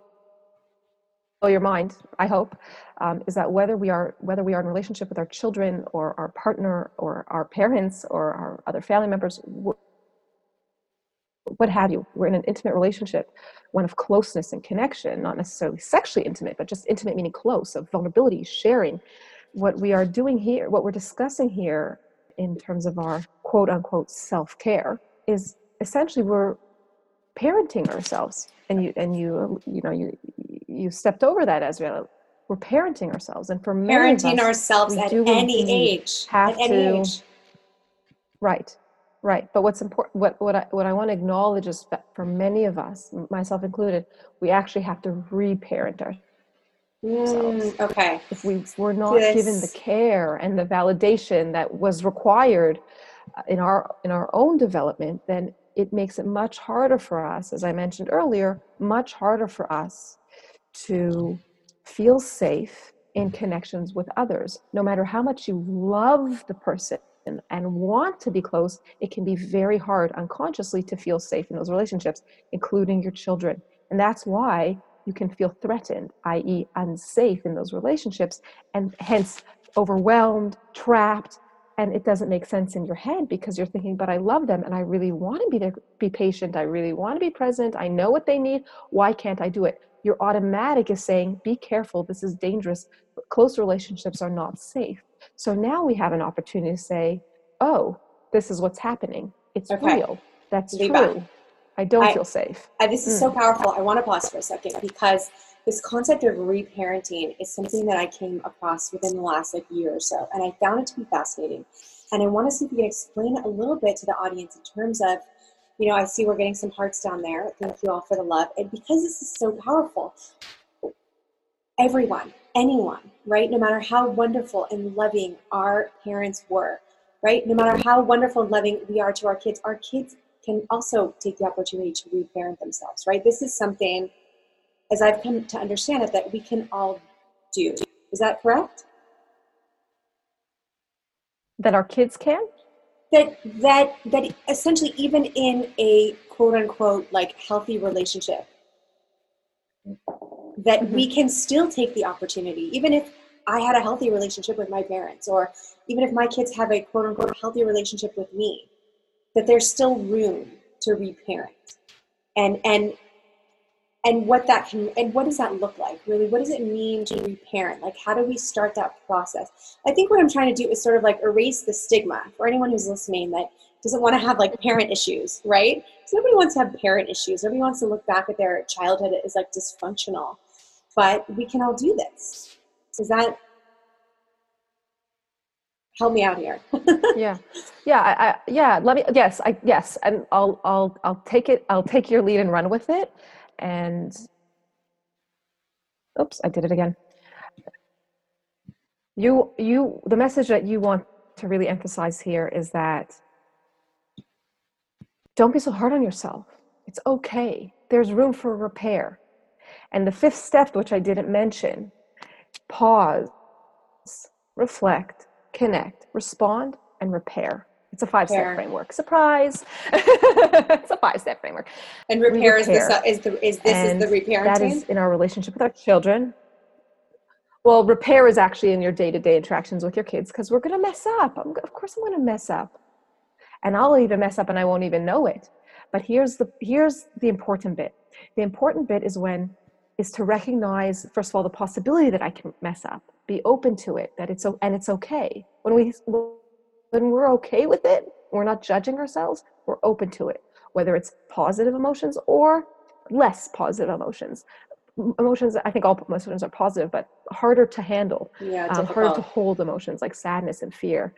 your mind i hope um, is that whether we are whether we are in relationship with our children or our partner or our parents or our other family members what have you we're in an intimate relationship one of closeness and connection not necessarily sexually intimate but just intimate meaning close of vulnerability sharing. What we are doing here what we're discussing here in terms of our quote unquote self-care is essentially we're parenting ourselves. And you and you you know you you stepped over that as well we're parenting ourselves. And for parenting us, ourselves at any age have at any to age. right right. But what's important what what i what i want to acknowledge is that for many of us myself included we actually have to reparent ourselves mm, okay. If we were not given the care and the validation that was required uh, in our in our own development then it makes it much harder for us, as I mentioned earlier, much harder for us to feel safe in connections with others. No matter how much you love the person and want to be close, it can be very hard unconsciously to feel safe in those relationships, including your children. And that's why you can feel threatened, i.e., unsafe in those relationships, and hence overwhelmed, trapped, and it doesn't make sense in your head because you're thinking but i love them and i really want to be there be patient. I really want to be present. I know what they need. Why can't i do it? Your automatic is saying be careful. This is dangerous. Close relationships are not safe. So now we have an opportunity to say oh this is what's happening. It's okay. real. That's Leave true. I don't I, feel safe. I, this is mm. so powerful. I want to pause for a second because this concept of reparenting is something that I came across within the last like year or so, and I found it to be fascinating. And I want to see if you can explain a little bit to the audience in terms of, you know, I see we're getting some hearts down there. Thank you all for the love. And because this is so powerful, everyone, anyone, right? No matter how wonderful and loving our parents were, right? No matter how wonderful and loving we are to our kids, our kids can also take the opportunity to reparent themselves, right? This is something as I've come to understand it, that we can all do. Is that correct? That our kids can? That that that essentially even in a quote unquote like healthy relationship, that mm-hmm. we can still take the opportunity, even if I had a healthy relationship with my parents, or even if my kids have a quote unquote healthy relationship with me, that there's still room to reparent. And and and what that can and what does that look like? Really what does it mean to reparent like how do we start that process? I think what i'm trying to do is sort of like erase the stigma for anyone who's listening that doesn't want to have like parent issues right? So nobody wants to have parent issues. Nobody wants to look back at their childhood as like dysfunctional. But we can all do this. Is that help me out here? Yeah. Yeah I, I, yeah let me yes i yes and i'll i'll i'll take it i'll take your lead and run with it and oops i did it again. You you the message that you want to really emphasize here is that don't be so hard on yourself. It's okay. There's room for repair. And the fifth step which i didn't mention pause reflect connect respond and repair it's a five step framework. Surprise! it's a five step framework. And repair, repair. is this is the is this and is the reparenting? That is in our relationship with our children. Well, repair is actually in your day to day interactions with your kids because we're going to mess up. I'm, of course, I'm going to mess up, and I'll even mess up and I won't even know it. But here's the here's the important bit. The important bit is when is to recognize first of all the possibility that I can mess up. Be open to it. That it's and it's okay when we when we're okay with it, we're not judging ourselves, we're open to it, whether it's positive emotions or less positive emotions. Emotions, I think all emotions are positive, but harder to handle, yeah, um, harder to hold emotions like sadness and fear.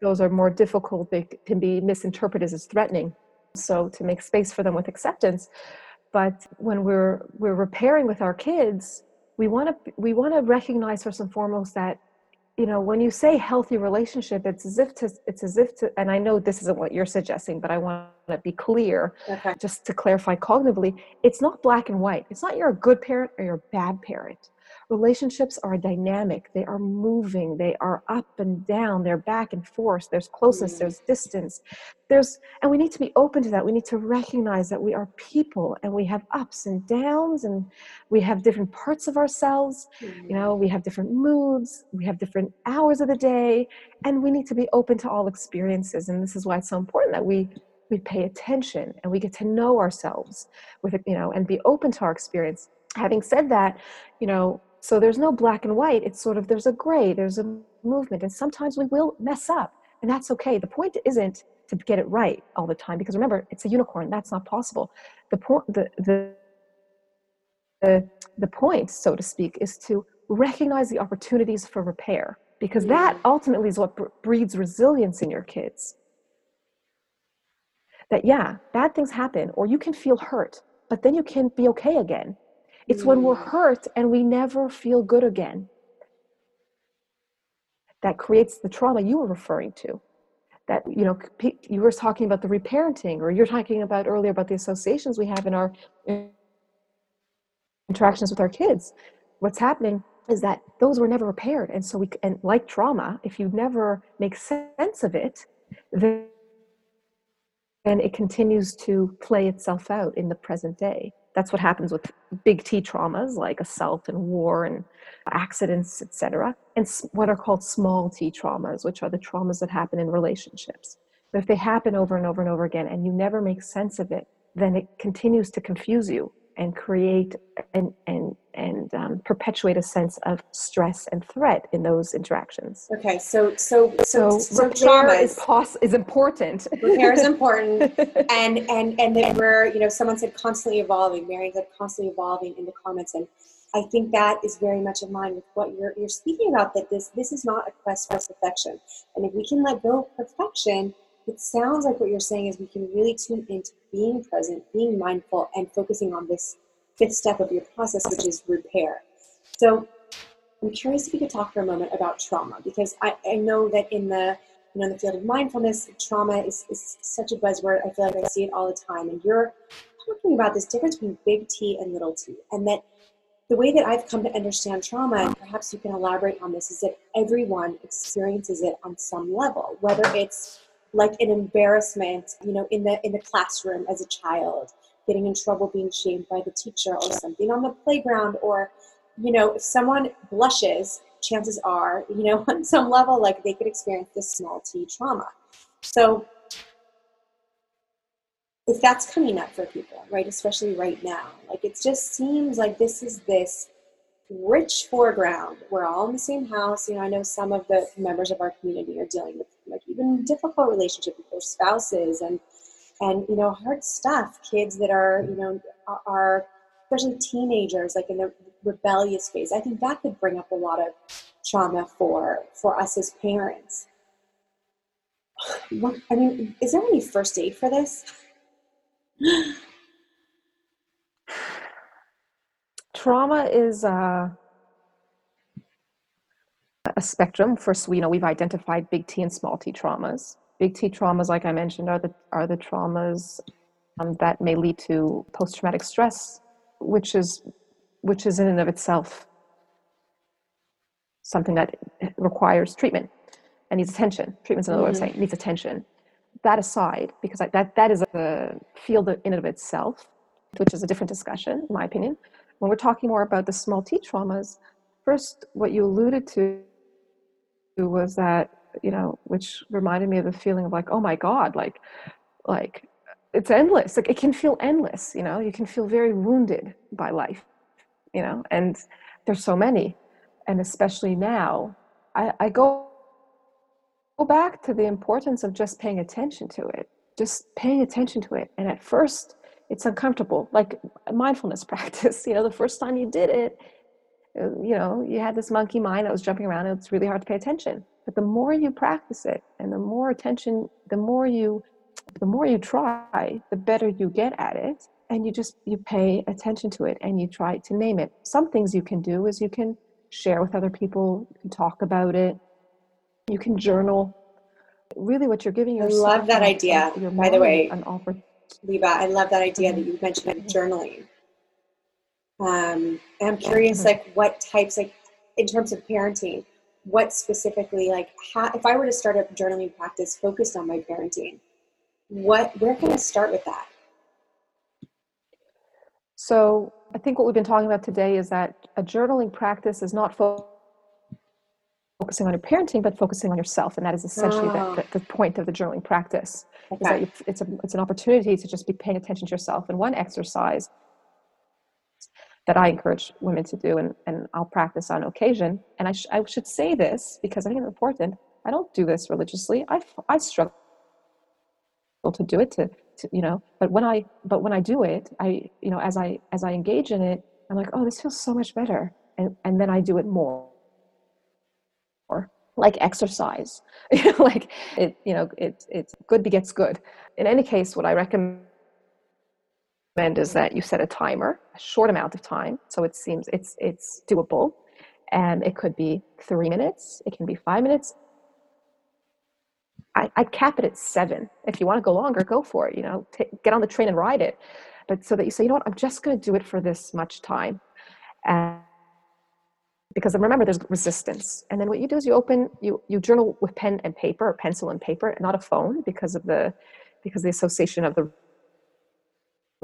Those are more difficult, they can be misinterpreted as threatening. So to make space for them with acceptance. But when we're we're repairing with our kids, we want to we want to recognize first and foremost that you know when you say healthy relationship it's as if to it's as if to and i know this isn't what you're suggesting but i want to be clear okay. just to clarify cognitively it's not black and white it's not you're a good parent or you're a bad parent relationships are dynamic. They are moving. They are up and down. They're back and forth. There's closeness. Mm. there's distance. There's and we need to be open to that. We need to recognize that we are people and we have ups and downs and we have different parts of ourselves. Mm. you know we have different moods. We have different hours of the day. And we need to be open to all experiences. And this is why it's so important that we we pay attention and we get to know ourselves with it you know and be open to our experience. Having said that you know so there's no black and white it's sort of there's a gray there's a movement and sometimes we will mess up and that's okay. The point isn't to get it right all the time because remember it's a unicorn that's not possible. The point the the the, the point so to speak is to recognize the opportunities for repair because that ultimately is what breeds resilience in your kids. That yeah bad things happen or you can feel hurt but then you can be okay again it's when we're mm. hurt and we never feel good again that creates the trauma you were referring to that you know you were talking about the reparenting or you're talking about earlier about the associations we have in our interactions with our kids what's happening is that those were never repaired and so we and like trauma if you never make sense of it then and it continues to play itself out in the present day. That's what happens with big T traumas like assault and war and accidents, etc., and what are called small T traumas, which are the traumas that happen in relationships. But if they happen over and over and over again and you never make sense of it, then it continues to confuse you and create and and and um, perpetuate a sense of stress and threat in those interactions. Okay, so so so, so, trauma is pos- is important. Repair is important, and and and then we're you know someone said constantly evolving. Marion said constantly evolving in the comments, and I think that is very much in line with what you're you're speaking about. That this this is not a quest for perfection, and if we can let go of perfection it sounds like what you're saying is we can really tune into being present, being mindful, and focusing on this fifth step of your process, which is repair. So I'm curious if you could talk for a moment about trauma, because I, I know that in the you know in the field of mindfulness, trauma is, is such a buzzword. I feel like I see it all the time. And you're talking about this difference between big T and little t, and that the way that I've come to understand trauma, and perhaps you can elaborate on this, is that everyone experiences it on some level, whether it's like an embarrassment, you know, in the in the classroom as a child, getting in trouble, being shamed by the teacher, or something on the playground, or you know, if someone blushes, chances are, you know, on some level, like they could experience this small t trauma. So if that's coming up for people, right, especially right now, like it just seems like this is this rich foreground. We're all in the same house. You know, I know some of the members of our community are dealing with like even difficult relationship with their spouses and and you know hard stuff. Kids that are you know are especially teenagers like in the rebellious phase. I think that could bring up a lot of trauma for for us as parents. What, I mean, is there any first aid for this? trauma is uh, a spectrum. First, we know we've identified big T and small T traumas. Big T traumas, like I mentioned, are the are the traumas um, that may lead to post traumatic stress, which is which is in and of itself something that requires treatment and needs attention. Treatment's another mm-hmm. way of saying needs attention. That aside, because I, that that is a field in and of itself, which is a different discussion, in my opinion. When we're talking more about the small T traumas, first, what you alluded to was that, you know, which reminded me of the feeling of like, oh my God, like, like it's endless. Like it can feel endless, you know, you can feel very wounded by life, you know, and there's so many. And especially now, I, I go, go back to the importance of just paying attention to it, just paying attention to it. And at first, it's uncomfortable like mindfulness practice you know the first time you did it you know you had this monkey mind that was jumping around and it's really hard to pay attention. But the more you practice it and the more attention the more you the more you try the better you get at it and you just you pay attention to it and you try to name it. Some things you can do is you can share with other people you can talk about it you can journal. Really what you're giving yourself i love that idea by the way an opportunity Liba, I love that idea that you mentioned mm-hmm. journaling. Um, I'm curious, like, what types, like, in terms of parenting, what specifically, like, how, if I were to start a journaling practice focused on my parenting, what, where can I start with that? So I think what we've been talking about today is that a journaling practice is not fo- focusing on your parenting, but focusing on yourself, and that is essentially Ah. the, the, the point of the journaling practice. Is that Okay. it's a, it's an opportunity to just be paying attention to yourself. And one exercise that I encourage women to do, and, and I'll practice on occasion. And I, sh- I should say this because I think it's important. I don't do this religiously. I, I struggle to do it to, to you know but when i but when i do it i you know as i as i engage in it i'm like oh this feels so much better and and then i do it more or like exercise you know like it you know it it's good begets good in any case what i recommend is that you set a timer a short amount of time so it seems it's it's doable and it could be three minutes it can be five minutes I, I'd cap it at seven. If you want to go longer, go for it. You know, t- get on the train and ride it. But so that you say, you know what, I'm just going to do it for this much time, and because remember, there's resistance. And then what you do is you open, you you journal with pen and paper, or pencil and paper, not a phone, because of the because the association of the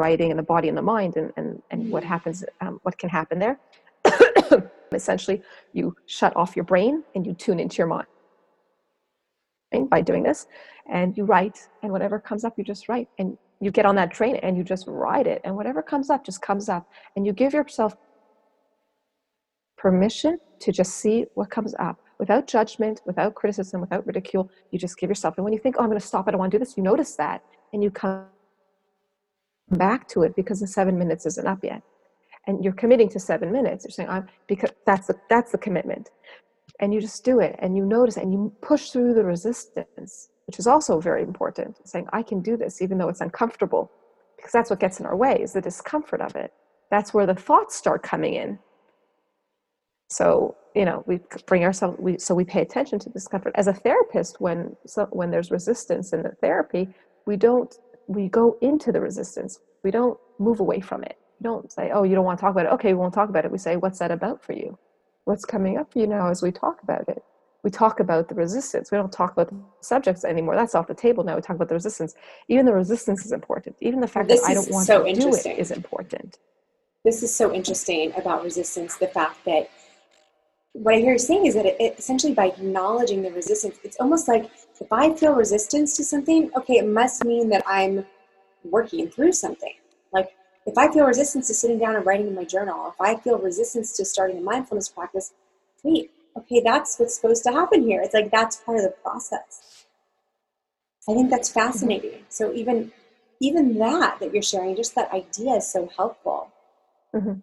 writing and the body and the mind, and and and what happens, um, what can happen there. Essentially, you shut off your brain and you tune into your mind by doing this. And you write and whatever comes up you just write. And you get on that train and you just ride it. And whatever comes up just comes up. And you give yourself permission to just see what comes up. Without judgment without criticism without ridicule you just give yourself. And when you think oh i'm going to stop. I don't want to do this. You notice that. And you come back to it because the seven minutes isn't up yet. And you're committing to seven minutes. You're saying i'm because that's the that's the commitment. And you just do it and you notice and you push through the resistance which is also very important saying i can do this even though it's uncomfortable because that's what gets in our way is the discomfort of it. That's where the thoughts start coming in. So you know we bring ourselves we so we pay attention to discomfort. As a therapist when so when there's resistance in the therapy we don't we go into the resistance we don't move away from it. We don't say oh you don't want to talk about it. Okay we won't talk about it. We say what's that about for you? What's coming up for you now as we talk about it? We talk about the resistance. We don't talk about the subjects anymore. That's off the table now. We talk about the resistance. Even the resistance is important. Even the fact that i don't want so to do it interesting. is important. This is so interesting about resistance. The fact that what I hear you saying is that it, it essentially by acknowledging the resistance, it's almost like if I feel resistance to something, okay, it must mean that I'm working through something. Like if I feel resistance to sitting down and writing in my journal, if I feel resistance to starting a mindfulness practice, wait, okay, that's what's supposed to happen here. It's like that's part of the process. I think that's fascinating. So even even that that you're sharing, just that idea is so helpful. Mhm.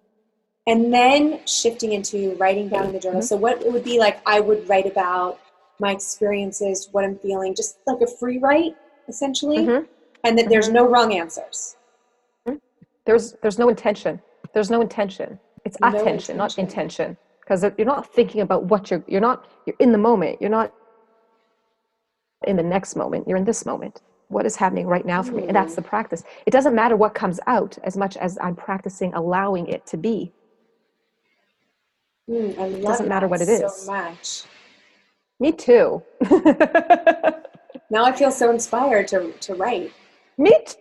And then shifting into writing down in the journal. Mhm. So what it would be like I would write about my experiences, what I'm feeling, just like a free write, essentially. Mhm. And that there's Mhm. no wrong answers. there's there's no intention there's no intention it's No attention not intention. intention because you're not thinking about what you're you're not you're in the moment you're not in the next moment you're in this moment what is happening right now for me and that's the practice it doesn't matter what comes out as much as i'm practicing allowing it to be Mm, I love doesn't matter what it is. so much. Me too Now I feel so inspired to, to write. me t-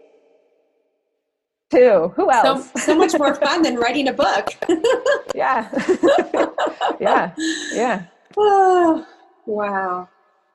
too who So, else so much more fun than writing a book. yeah yeah yeah Oh, wow.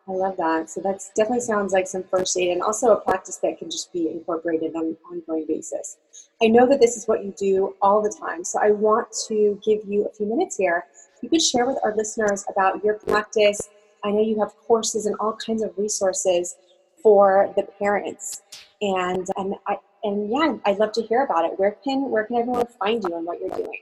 I love that. So that's definitely sounds like some first aid and also a practice that can just be incorporated on an ongoing basis. I know that this is what you do all the time. So I want to give you a few minutes here. You could share with our listeners about your practice. I know you have courses and all kinds of resources for the parents. And and I and yeah, I'd love to hear about it. Where can where can everyone find you and what you're doing?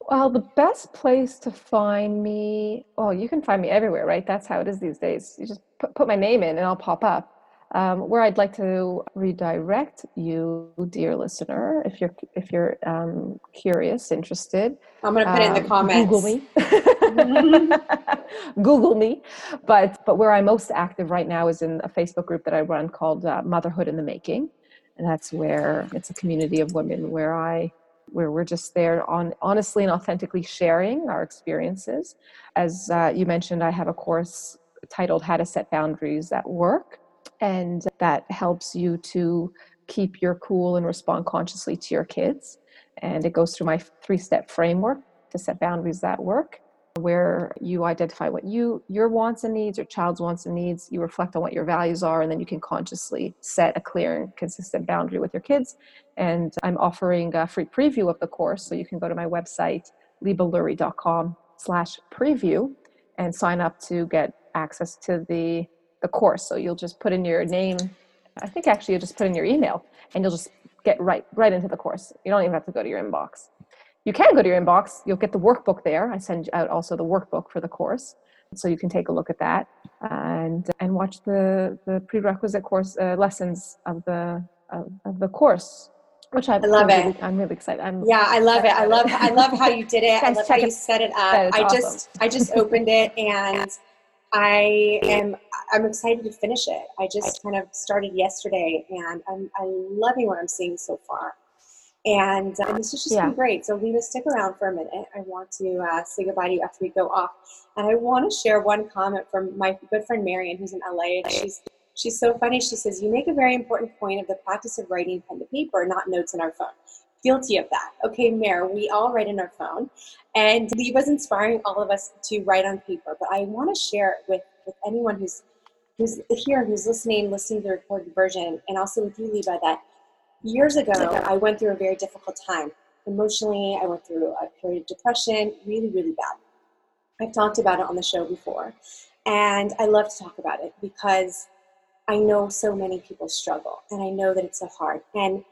Well, the best place to find me, well, you can find me everywhere, right? That's how it is these days. You just put, put my name in and I'll pop up. Um, where I'd like to redirect you, dear listener, if you're if you're um, curious, interested, I'm gonna put it in the um, comments. Google me. Google me. But but where I'm most active right now is in a Facebook group that I run called uh, Motherhood in the Making, and that's where it's a community of women where I where we're just there on honestly and authentically sharing our experiences. As uh, you mentioned, I have a course titled How to Set Boundaries at Work, and that helps you to keep your cool and respond consciously to your kids. And it goes through my three step framework to set boundaries at work where you identify what you your wants and needs your child's wants and needs you reflect on what your values are and then you can consciously set a clear and consistent boundary with your kids. And i'm offering a free preview of the course so you can go to my website libalurie.com slash preview and sign up to get access to the the course. So you'll just put in your name i think actually you'll just put in your email and you'll just get right right into the course. You don't even have to go to your inbox you can go to your inbox. You'll get the workbook there. I send out also the workbook for the course, so you can take a look at that and and watch the the prerequisite course uh, lessons of the of, of, the course. Which I, I love really, it. I'm really excited. I'm yeah, I love it. I love I love how you did it. I love how you set it up. I awesome. just I just opened it and I am I'm excited to finish it. I just kind of started yesterday and I'm I'm loving what I'm seeing so far. And um, this has just yeah. been great. So, Liba, stick around for a minute. I want to uh, say goodbye to you after we go off. And I want to share one comment from my good friend Marion, who's in LA. And she's she's so funny. She says, "You make a very important point of the practice of writing pen to paper, not notes in our phone." Guilty of that. Okay, Mare, we all write in our phone, and Liba's inspiring all of us to write on paper. But I want to share it with with anyone who's who's here, who's listening, listening to the recorded version, and also with you, Liba, that years ago, I went through a very difficult time. Emotionally, I went through a period of depression, really, really bad. I've talked about it on the show before. And I love to talk about it because I know so many people struggle and I know that it's so hard. And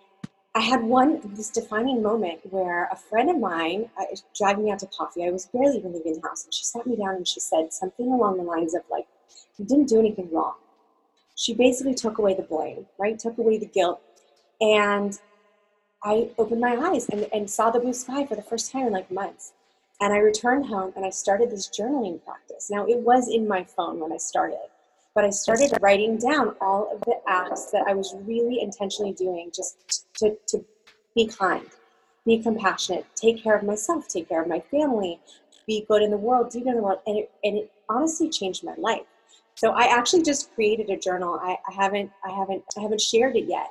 I had one, this defining moment where a friend of mine uh, driving me out to coffee. I was barely even leaving the house. And she sat me down and she said something along the lines of, like, you didn't do anything wrong. She basically took away the blame, right? Took away the guilt and I opened my eyes and, and saw the blue sky for the first time in like months. And I returned home and I started this journaling practice. Now, it was in my phone when I started, but I started writing down all of the acts that I was really intentionally doing just to, to be kind, be compassionate, take care of myself, take care of my family, be good in the world, do good in the world. And it, and it honestly changed my life. So I actually just created a journal. I, I haven't, I haven't, I haven't shared it yet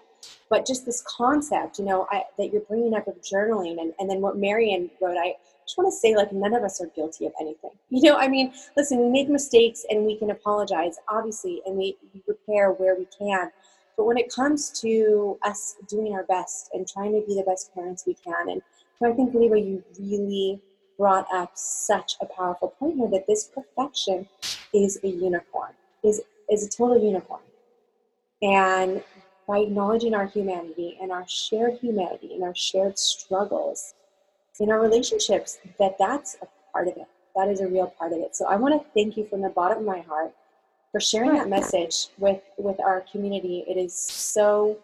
but just this concept, you know, I, that you're bringing up of journaling, and, and then what Marion wrote, I just want to say, like, none of us are guilty of anything. You know, I mean, listen, we make mistakes and we can apologize, obviously, and we, we repair where we can. But when it comes to us doing our best and trying to be the best parents we can, and I think, Liba, you really brought up such a powerful point here that this perfection is a unicorn, is is a total unicorn. And by acknowledging our humanity and our shared humanity and our shared struggles in our relationships, that that's a part of it. That is a real part of it. So I want to thank you from the bottom of my heart for sharing that message with with our community. It is so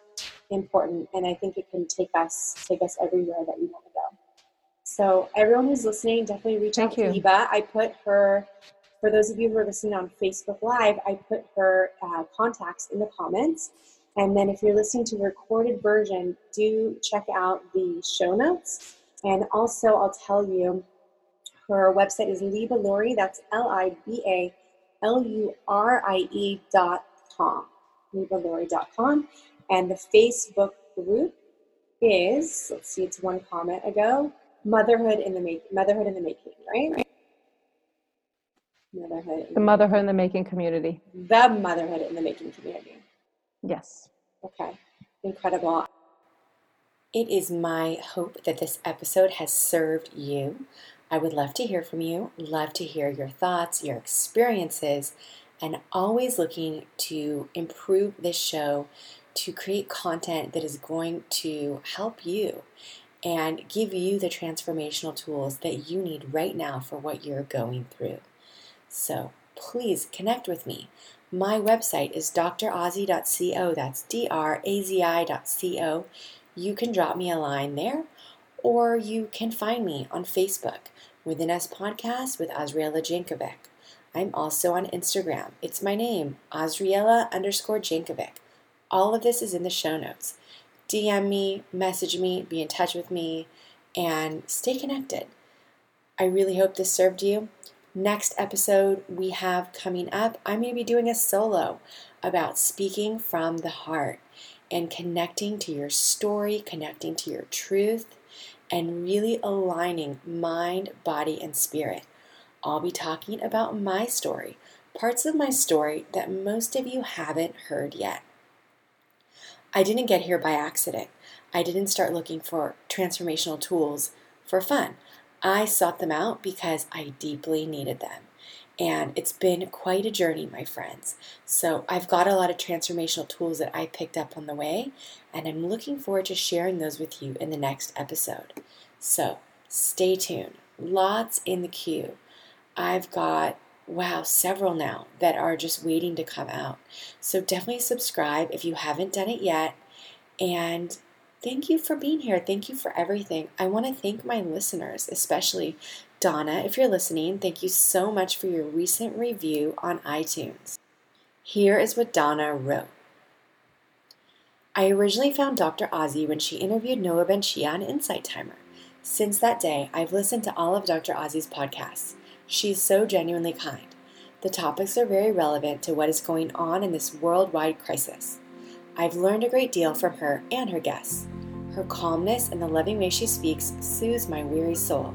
important, and I think it can take us take us everywhere that we want to go. So everyone who's listening, definitely reach thank out to Liba. I put her. For those of you who are listening on Facebook Live, I put her uh, contacts in the comments. And then if you're listening to the recorded version, do check out the show notes. And also, I'll tell you, her website is Liba Lurie. That's L I B A L U R I E dot com. Liba dot com. And the Facebook group is, let's see, it's one comment ago, Motherhood in the Making. Motherhood in the Making, right? Motherhood. The Motherhood in the Making community. The Motherhood in the Making community. Yes. Okay. Incredible. It is my hope that this episode has served you. I would love to hear from you, love to hear your thoughts, your experiences, and always looking to improve this show to create content that is going to help you and give you the transformational tools that you need right now for what you're going through. So please connect with me. My website is drazi.co. That's D R A Z I.co. You can drop me a line there, or you can find me on Facebook, Within Us Podcast with Azriela Jankovic. I'm also on Instagram. It's my name, Azriela underscore Jankovic. All of this is in the show notes. DM me, message me, be in touch with me, and stay connected. I really hope this served you. Next episode we have coming up, I'm going to be doing a solo about speaking from the heart and connecting to your story, connecting to your truth, and really aligning mind, body, and spirit. I'll be talking about my story, parts of my story that most of you haven't heard yet. I didn't get here by accident. I didn't start looking for transformational tools for fun. I sought them out because I deeply needed them. And it's been quite a journey, my friends. So I've got a lot of transformational tools that I picked up on the way, and I'm looking forward to sharing those with you in the next episode. So stay tuned. Lots in the queue. I've got, wow, several now that are just waiting to come out. So definitely subscribe if you haven't done it yet. And thank you for being here. Thank you for everything. I want to thank my listeners, especially Donna, if you're listening, thank you so much for your recent review on iTunes. Here is what Donna wrote. I originally found Dr. Azi when she interviewed Noah benShea on Insight Timer. Since that day, I've listened to all of Dr. Azi's podcasts. She's so genuinely kind. The topics are very relevant to what is going on in this worldwide crisis. I've learned a great deal from her and her guests. Her calmness and the loving way she speaks soothes my weary soul.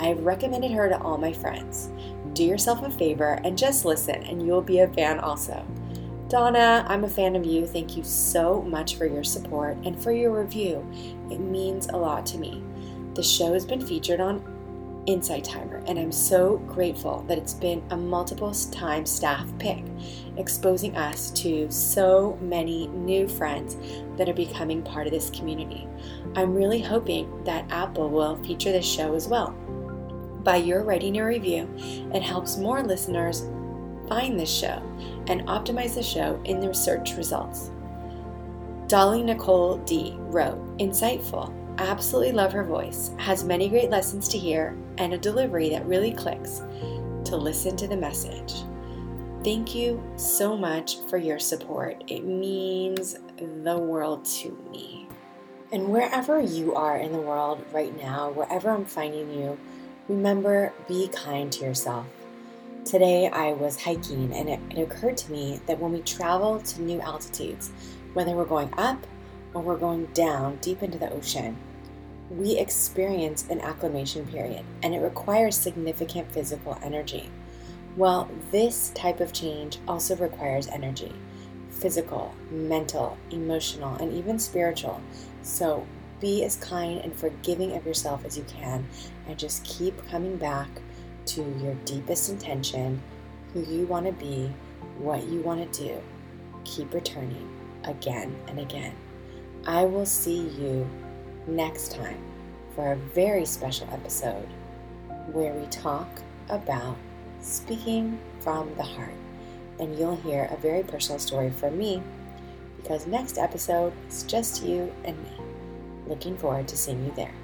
I've recommended her to all my friends. Do yourself a favor and just listen, and you'll be a fan also. Donna, I'm a fan of you. Thank you so much for your support and for your review. It means a lot to me. The show has been featured on Insight Timer, and I'm so grateful that it's been a multiple time staff pick, exposing us to so many new friends that are becoming part of this community. I'm really hoping that Apple will feature this show as well. By your writing a review, it helps more listeners find this show and optimize the show in their search results. Dolly Nicole D wrote, Insightful. Absolutely love her voice. Has many great lessons to hear and a delivery that really clicks to listen to the message. Thank you so much for your support. It means the world to me. And wherever you are in the world right now, wherever I'm finding you, Remember, be kind to yourself. Today I was hiking and it, it, occurred to me that when we travel to new altitudes, whether we're going up or we're going down deep into the ocean, we experience an acclimation period and it requires significant physical energy. Well, this type of change also requires energy physical, mental, emotional, and even spiritual. So be as kind and forgiving of yourself as you can, and just keep coming back to your deepest intention, who you want to be, what you want to do. Keep returning again and again. I will see you next time for a very special episode where we talk about speaking from the heart. And you'll hear a very personal story from me because next episode is just you and me. Looking forward to seeing you there.